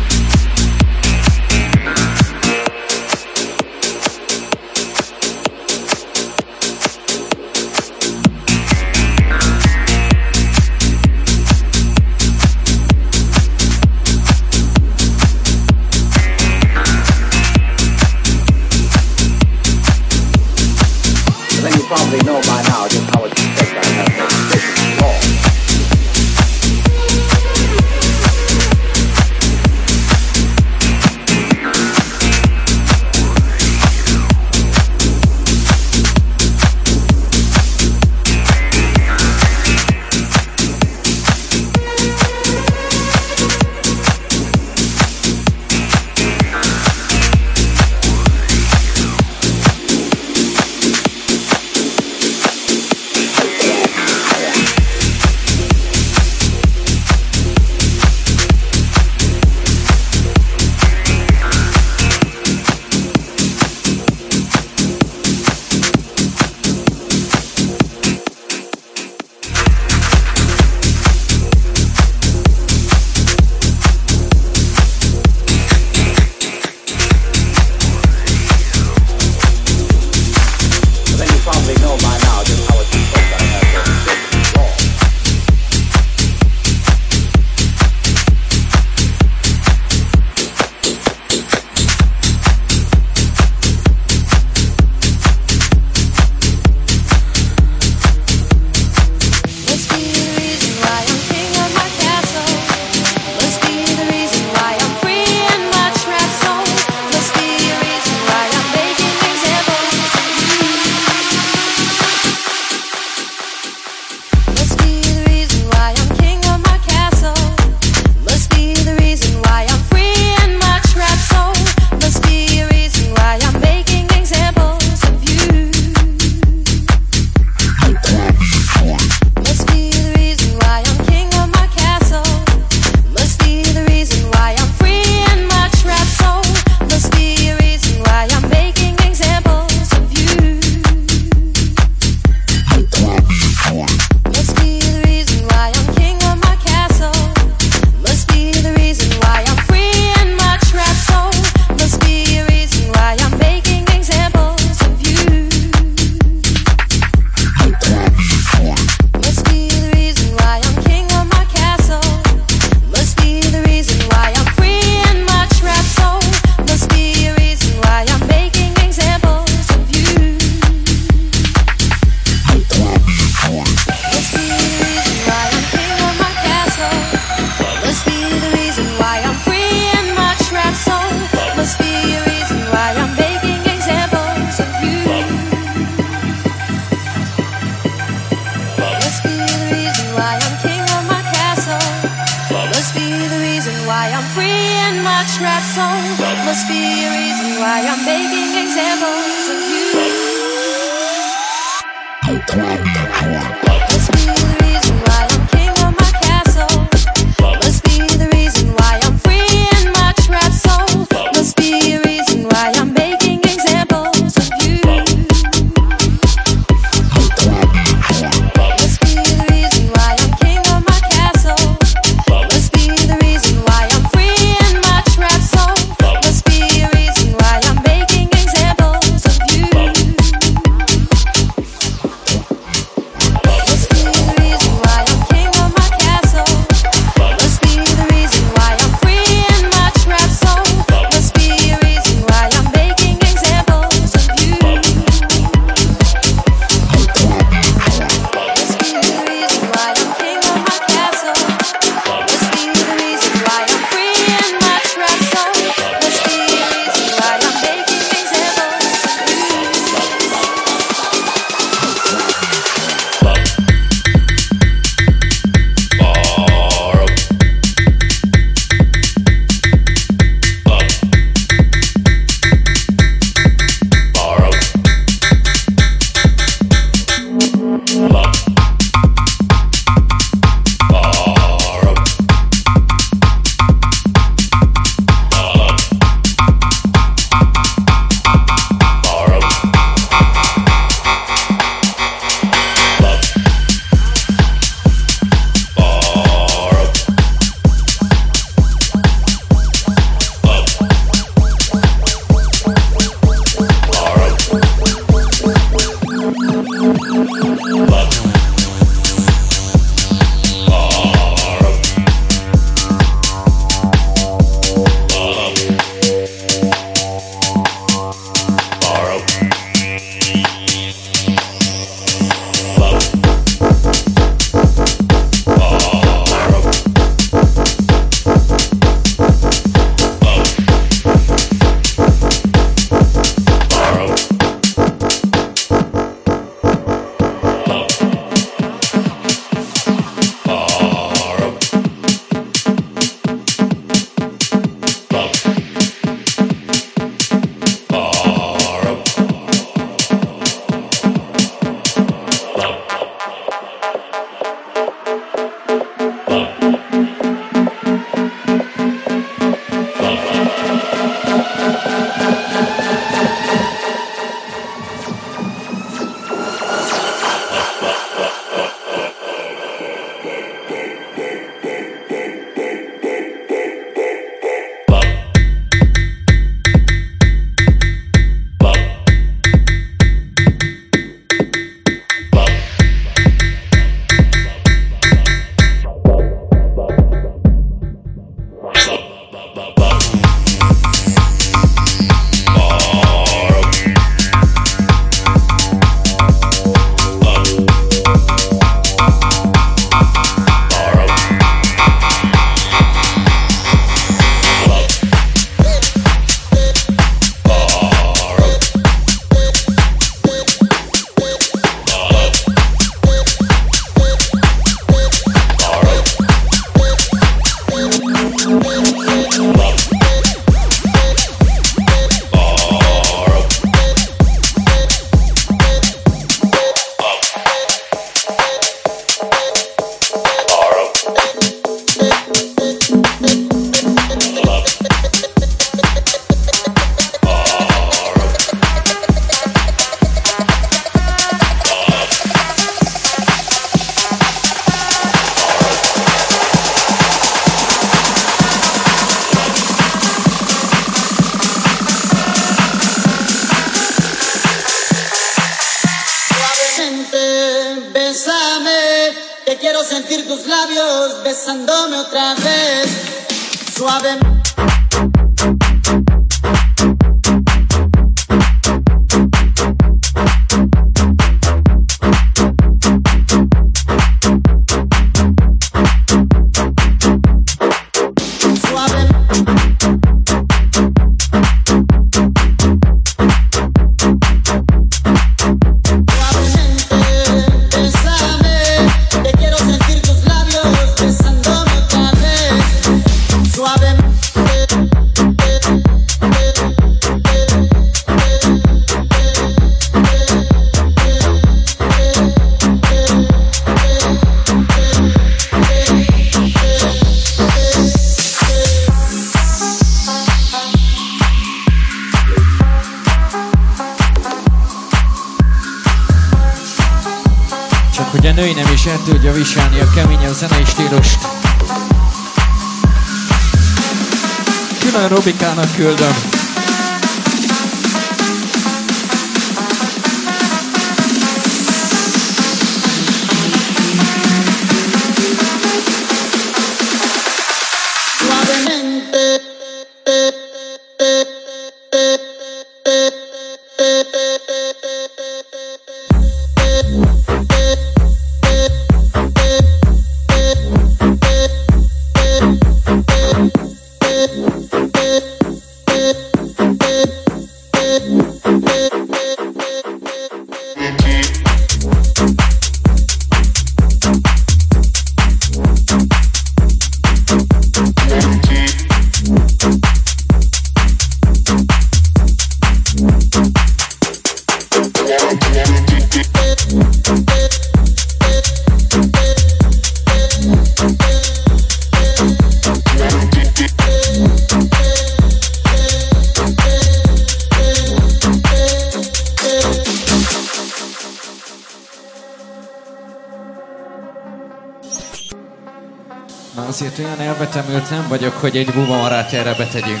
Hogy egy bubamarát erre betegyünk.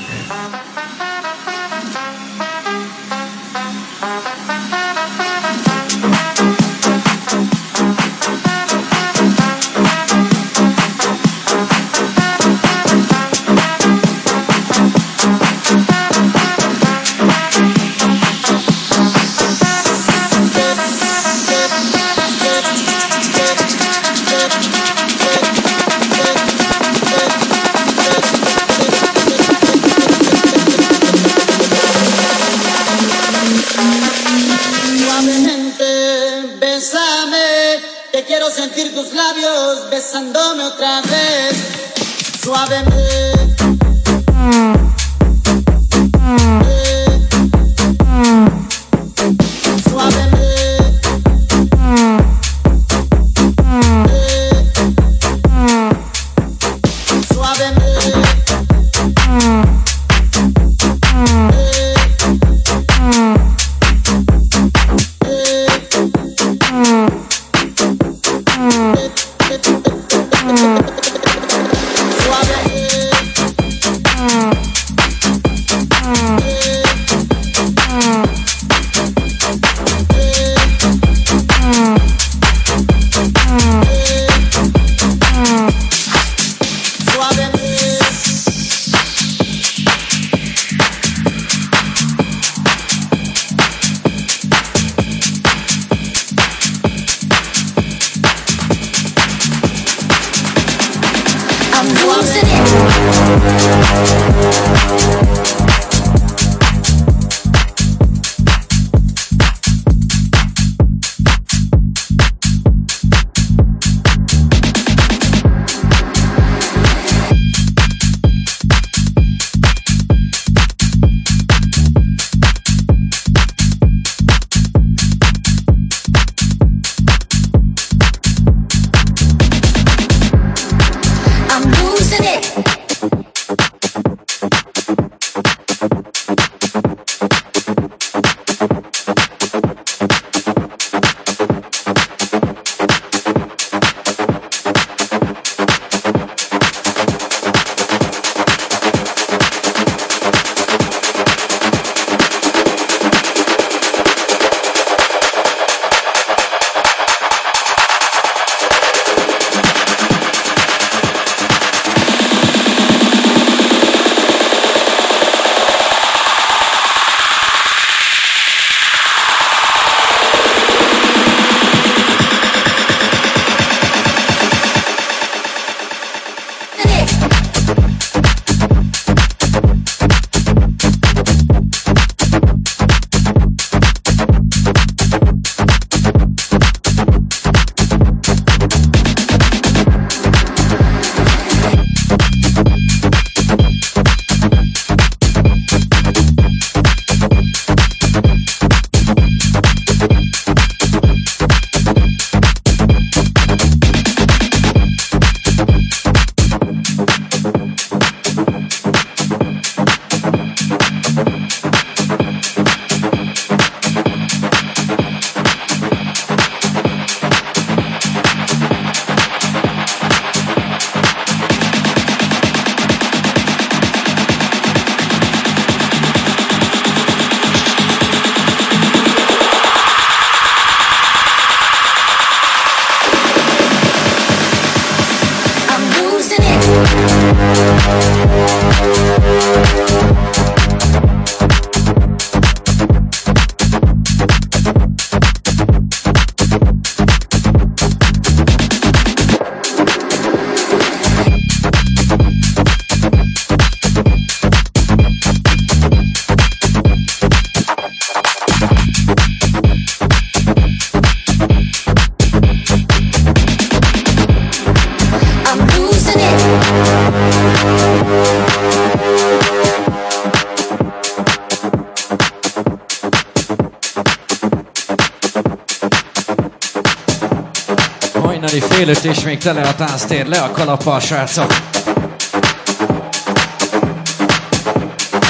Öt és még tele a tánctér, le a kalappal, srácok.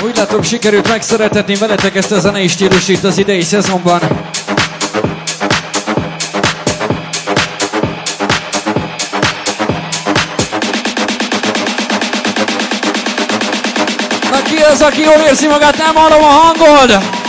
Úgy látom, sikerült megszeretetni veletek ezt a zenei stílus itt az idei szezonban. Na ki az, aki jól érzi magát, nem hallom a hangod?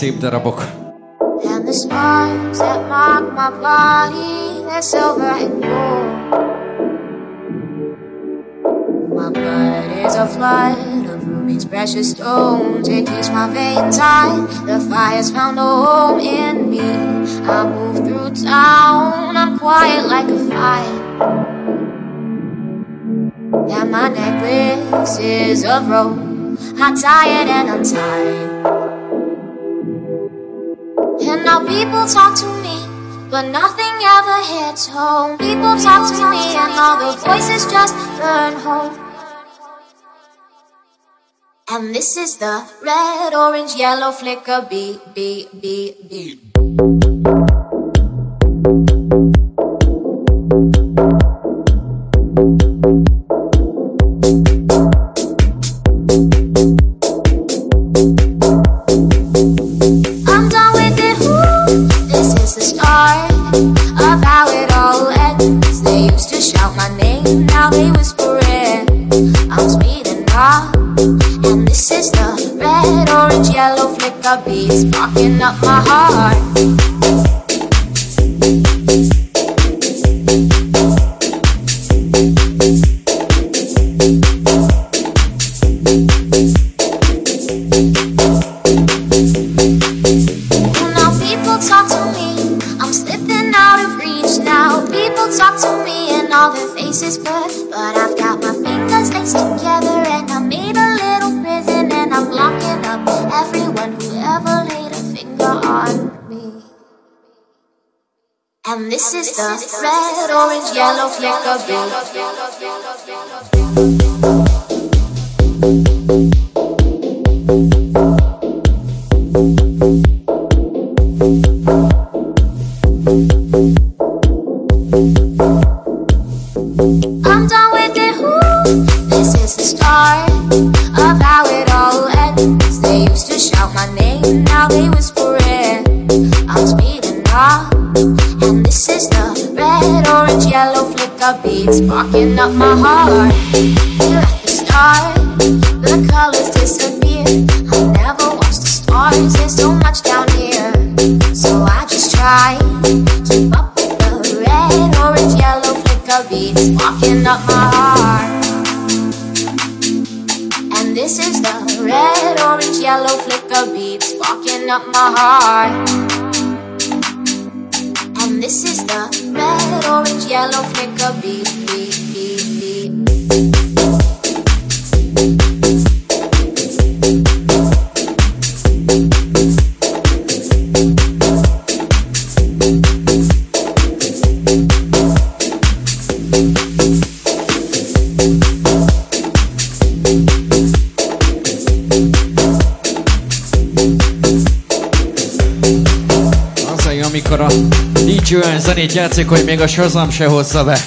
saved the Rabakh the red, orange, yellow flicker, beep, beep, beep, beep. ekkora. Nincs olyan zenét játszik, hogy még a Shazam se hozza be.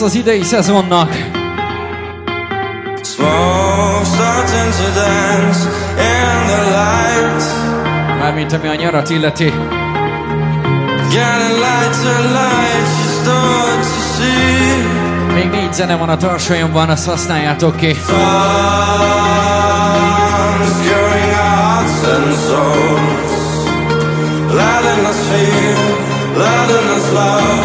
Lesz az idei szezonnak. Mármint ami a nyarat illeti. Getting lighter, light, you start to see. Még négy zene van a tarsolyomban, azt használjátok ki. Letting us feel, letting us love,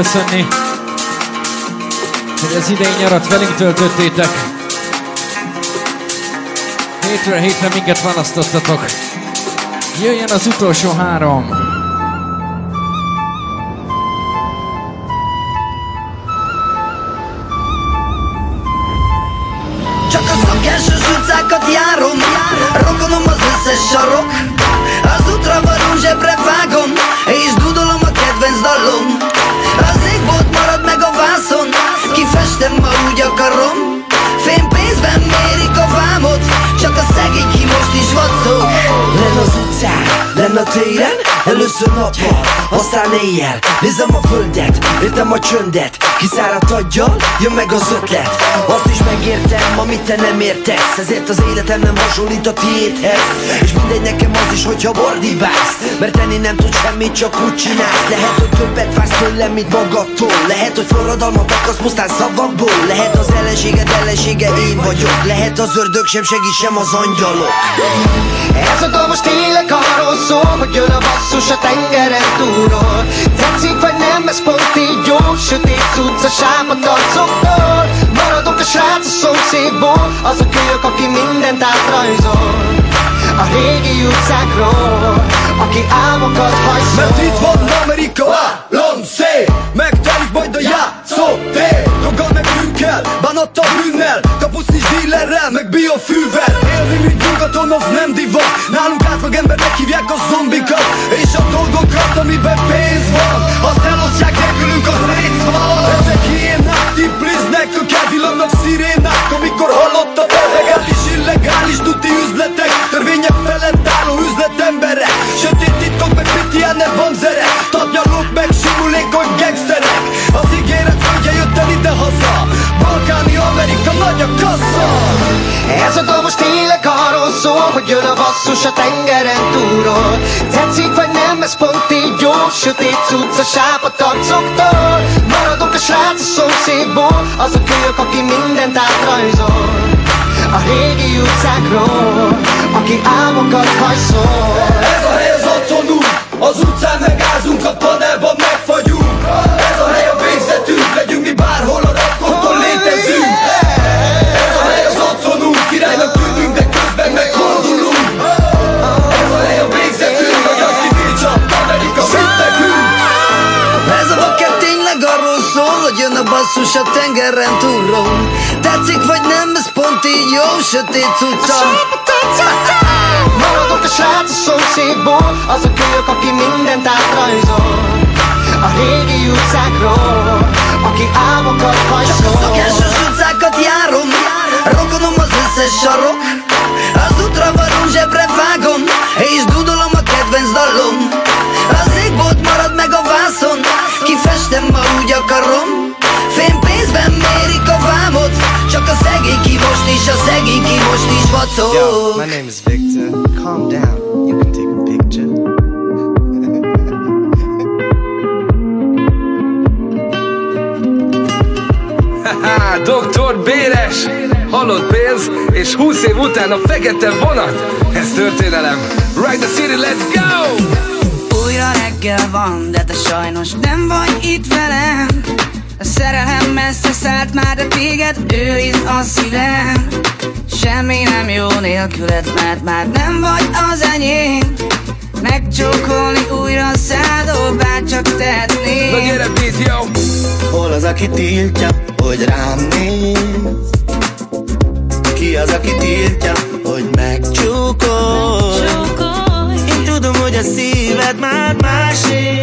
megköszönni, hogy az idei nyarat velünk töltöttétek. Hétről hétre minket választottatok. Jöjjön az utolsó három. Sarok Az útra varó zsebre vágom És dudolom a kedvenc dalom vászon. Kifestem, ma úgy akarom. Fénypénzben mérik a vámot. Csak a szegény ki most is vacog Len az utcán, len a téren Először nappal, aztán éjjel. Nézem a földet, értem a csöndet Kiszáradt aggyal, jön meg az ötlet. Azt is megértem, amit te nem értesz. Ezért az életem nem hasonlít a tiédhez. És mindegy nekem az is, hogyha bordibálsz Mert tenni nem tud semmit, csak úgy csinálsz. Lehet, hogy többet vársz tőlem, mint magadtól. Lehet, hogy forradalmat akarsz pusztán szavakból. Lehet az ellenséged ellensége én vagyok. Lehet az ördög sem segít, sem az angyalok. Ez a dal most tényleg arról szól Hogy jön a basszus a tengeren túlról. Tetszik vagy nem, ez pont így Sötét cucca sápat arcoktól Maradok a srác a szomszédból Az a kölyök, aki mindent átrajzol. A régi utcákról Aki álmokat hajszol. Mert itt van Amerika, Lonszé Megtelik majd a játszótér. Droggal meg bűnkkel, bánattal bűnnel Kapusz is dílerrel, meg biofűvel. Élni mint nyugaton, az nem divat. Nálunk átlag embernek hívják a zombikat. És a dolgokat, amiben pénz van Azt elosztják nélkülünk, az van Ezek hiénák, tipliznek, ők elvillannak szirénák Amikor hallottad legális, illegális tuti üzletek Törvények felett álló üzletemberek. Sötét titok, meg pitiánet banzerek Tapnyalók, meg simulékony gangsterek Az ígéret földje jött el ide-haza Balkáni Amerika nagy a kassa. Ez a dal most tényleg szól hogy jön a basszus a tengeren túlról. Tetszik vagy nem, ez pont így jó Sötét cucc a sápat arcoktól Maradok a srác a szomszédból Az a kölyök, aki mindent átrajzol. A régi utcákról Aki álmokat hajszol. Ez a hely az otthonunk Az utcán megázunk, a panelban a tengeren túlról Tetszik vagy nem, ez pont így jó, sötét cucca. Maradok a srác a szomszédból Az a kölyök, aki mindent átrajzol. A régi utcákról Aki álmokat hajszol. Szokásos utcákat járom Rokonom az összes sarok. Az útra varrom, zsebre vágom És dudolom a kedvenc dallom Az égbolt marad meg a vászon Kifestem, ma úgy akarom Fénypénzben mérik a vámot Csak a szegény ki most is, a szegény ki most is Yo, vacol my name is Victor. Calm down. You can take a picture. Haha, [laughs] Doktor Béres! Halott pénz, és 20 év után a fekete vonat! Ez történelem! Ride the city, let's go! Újra reggel van, de te sajnos nem vagy itt velem A szerelem messze szállt már, de téged őriz a szívem Semmi nem jó nélküled, mert már nem vagy az enyém Megcsókolni újra szádó, bárcsak tehetnék Na gyere, beat, yo! Hol az, aki tiltja, hogy rám néz? Ki az, aki tiltja, hogy megcsókolj? Én tudom, hogy a szíved már másé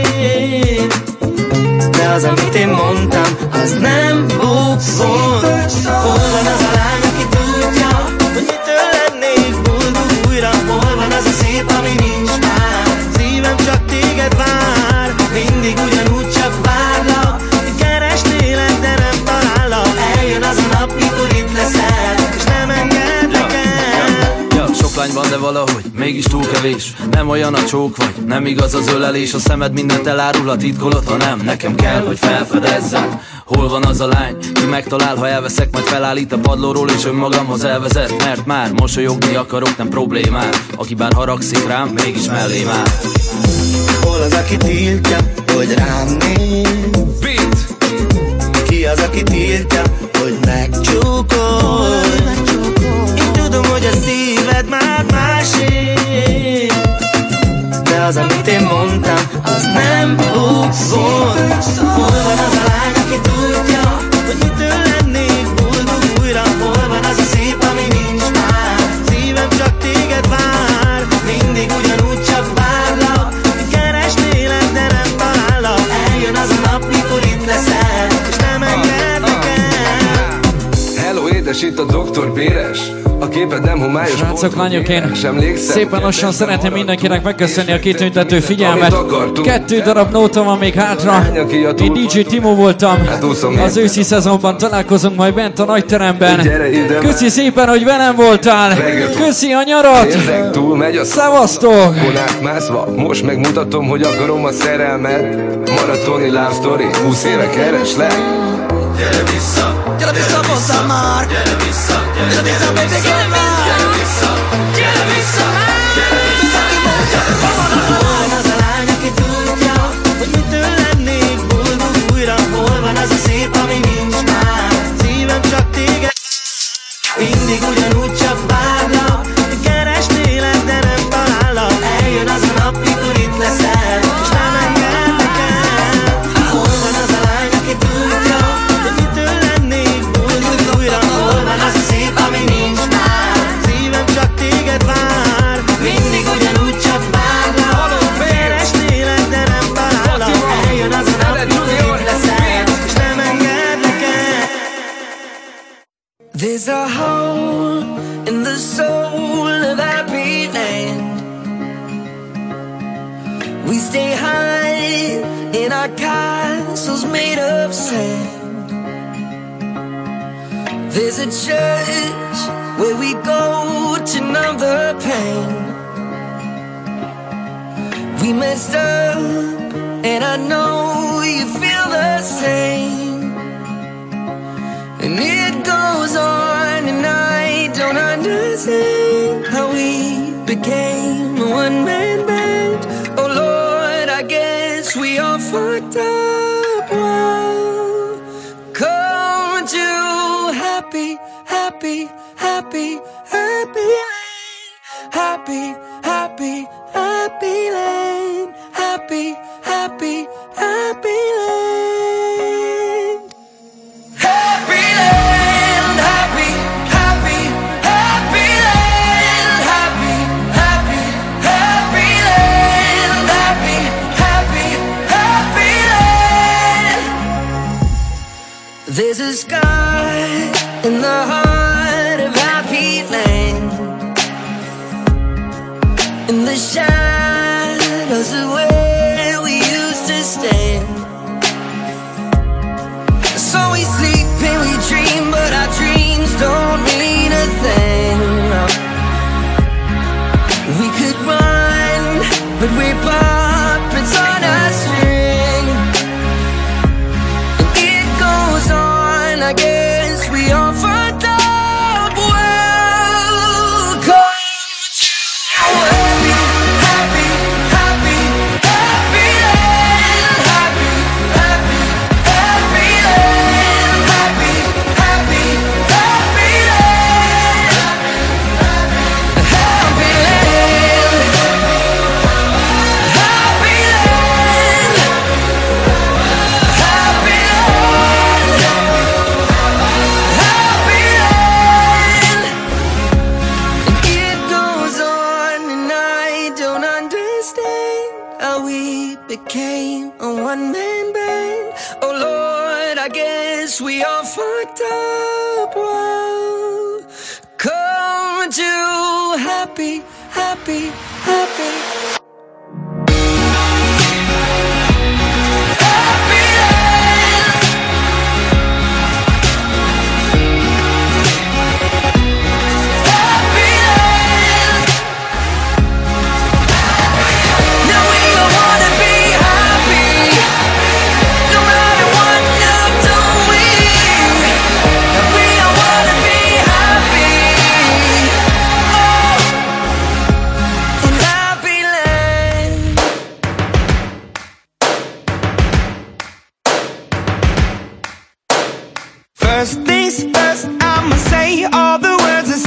De az, amit én mondtam, az nem bukfon Hol van az a lány, aki tudja, hogy mitől lennék boldog újra? Hol van az a szép, ami nincs van, de valahogy? Mégis túl kevés. Nem olyan a csók vagy, nem igaz az ölelés. A szemed mindent elárul, a titkolod, ha nem. Nekem kell, hogy felfedezzem Hol van az a lány, ki megtalál, ha elveszek Majd felállít a padlóról és önmagamhoz elvezet. Mert már mosolyogni akarok, nem problémát. Aki bár haragszik rám, mégis mellém áll Hol az, aki tiltja, hogy rám néz? Beat! Ki az, aki tiltja, hogy megcsókolj? Én tudom, hogy a szíved már másé De az, amit én mondtam, az nem bukfon Hol van az a lány, aki tudja, hogy mitől lennék boldog újra? Hol van az a szép, ami nincs már? Szívem csak téged vár. Mindig ugyanúgy csak várlak. Keresnélek, de nem talállak Eljön az a nap, mikor itt leszel És nem engedlek el Hello, édes, itt a Doktor Béres! A képed nem homályos, Srácok, lányok, én szépen lassan szeretném mindenkinek megköszönni a kitüntető figyelmet. Kettő darab nóta van még hátra. Én DJ Timo voltam. Hát Az őszi szezonban találkozunk majd bent a nagy teremben. Köszi szépen, hogy velem voltál. Köszi a nyarat. Szevasztok! Most megmutatom, hogy akarom a szerelmet Maratoni love story, 20 éve kereslek Gyere vissza, Quiero mi so, vos amar Quero me so, quero me so, quero me amar, quero me mi quero me mi quero me mi There's a church where we go to numb the pain. We messed up, and I know you feel the same. And it goes on, and I don't understand how we became a one man band. Oh Lord, I guess we all fucked up. Happy, happy, happy lane. Happy, happy, happy lane. Happy, happy, happy lane. Happy land, happy, happy, happy land, happy, happy, happy land, happy, happy, happy land. There's a sky in the heart don't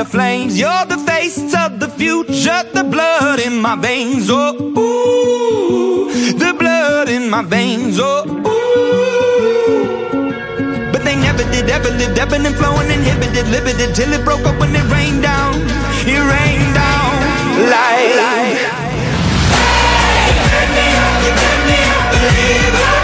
the flames. You're the face of the future, the blood in my veins. Oh, ooh, the blood in my veins. Oh, ooh. But they never did, ever live, ebbing and flowing, inhibited, limited, till it broke up when it rained down. It rained down like. Hey, you me up, you me up, believer.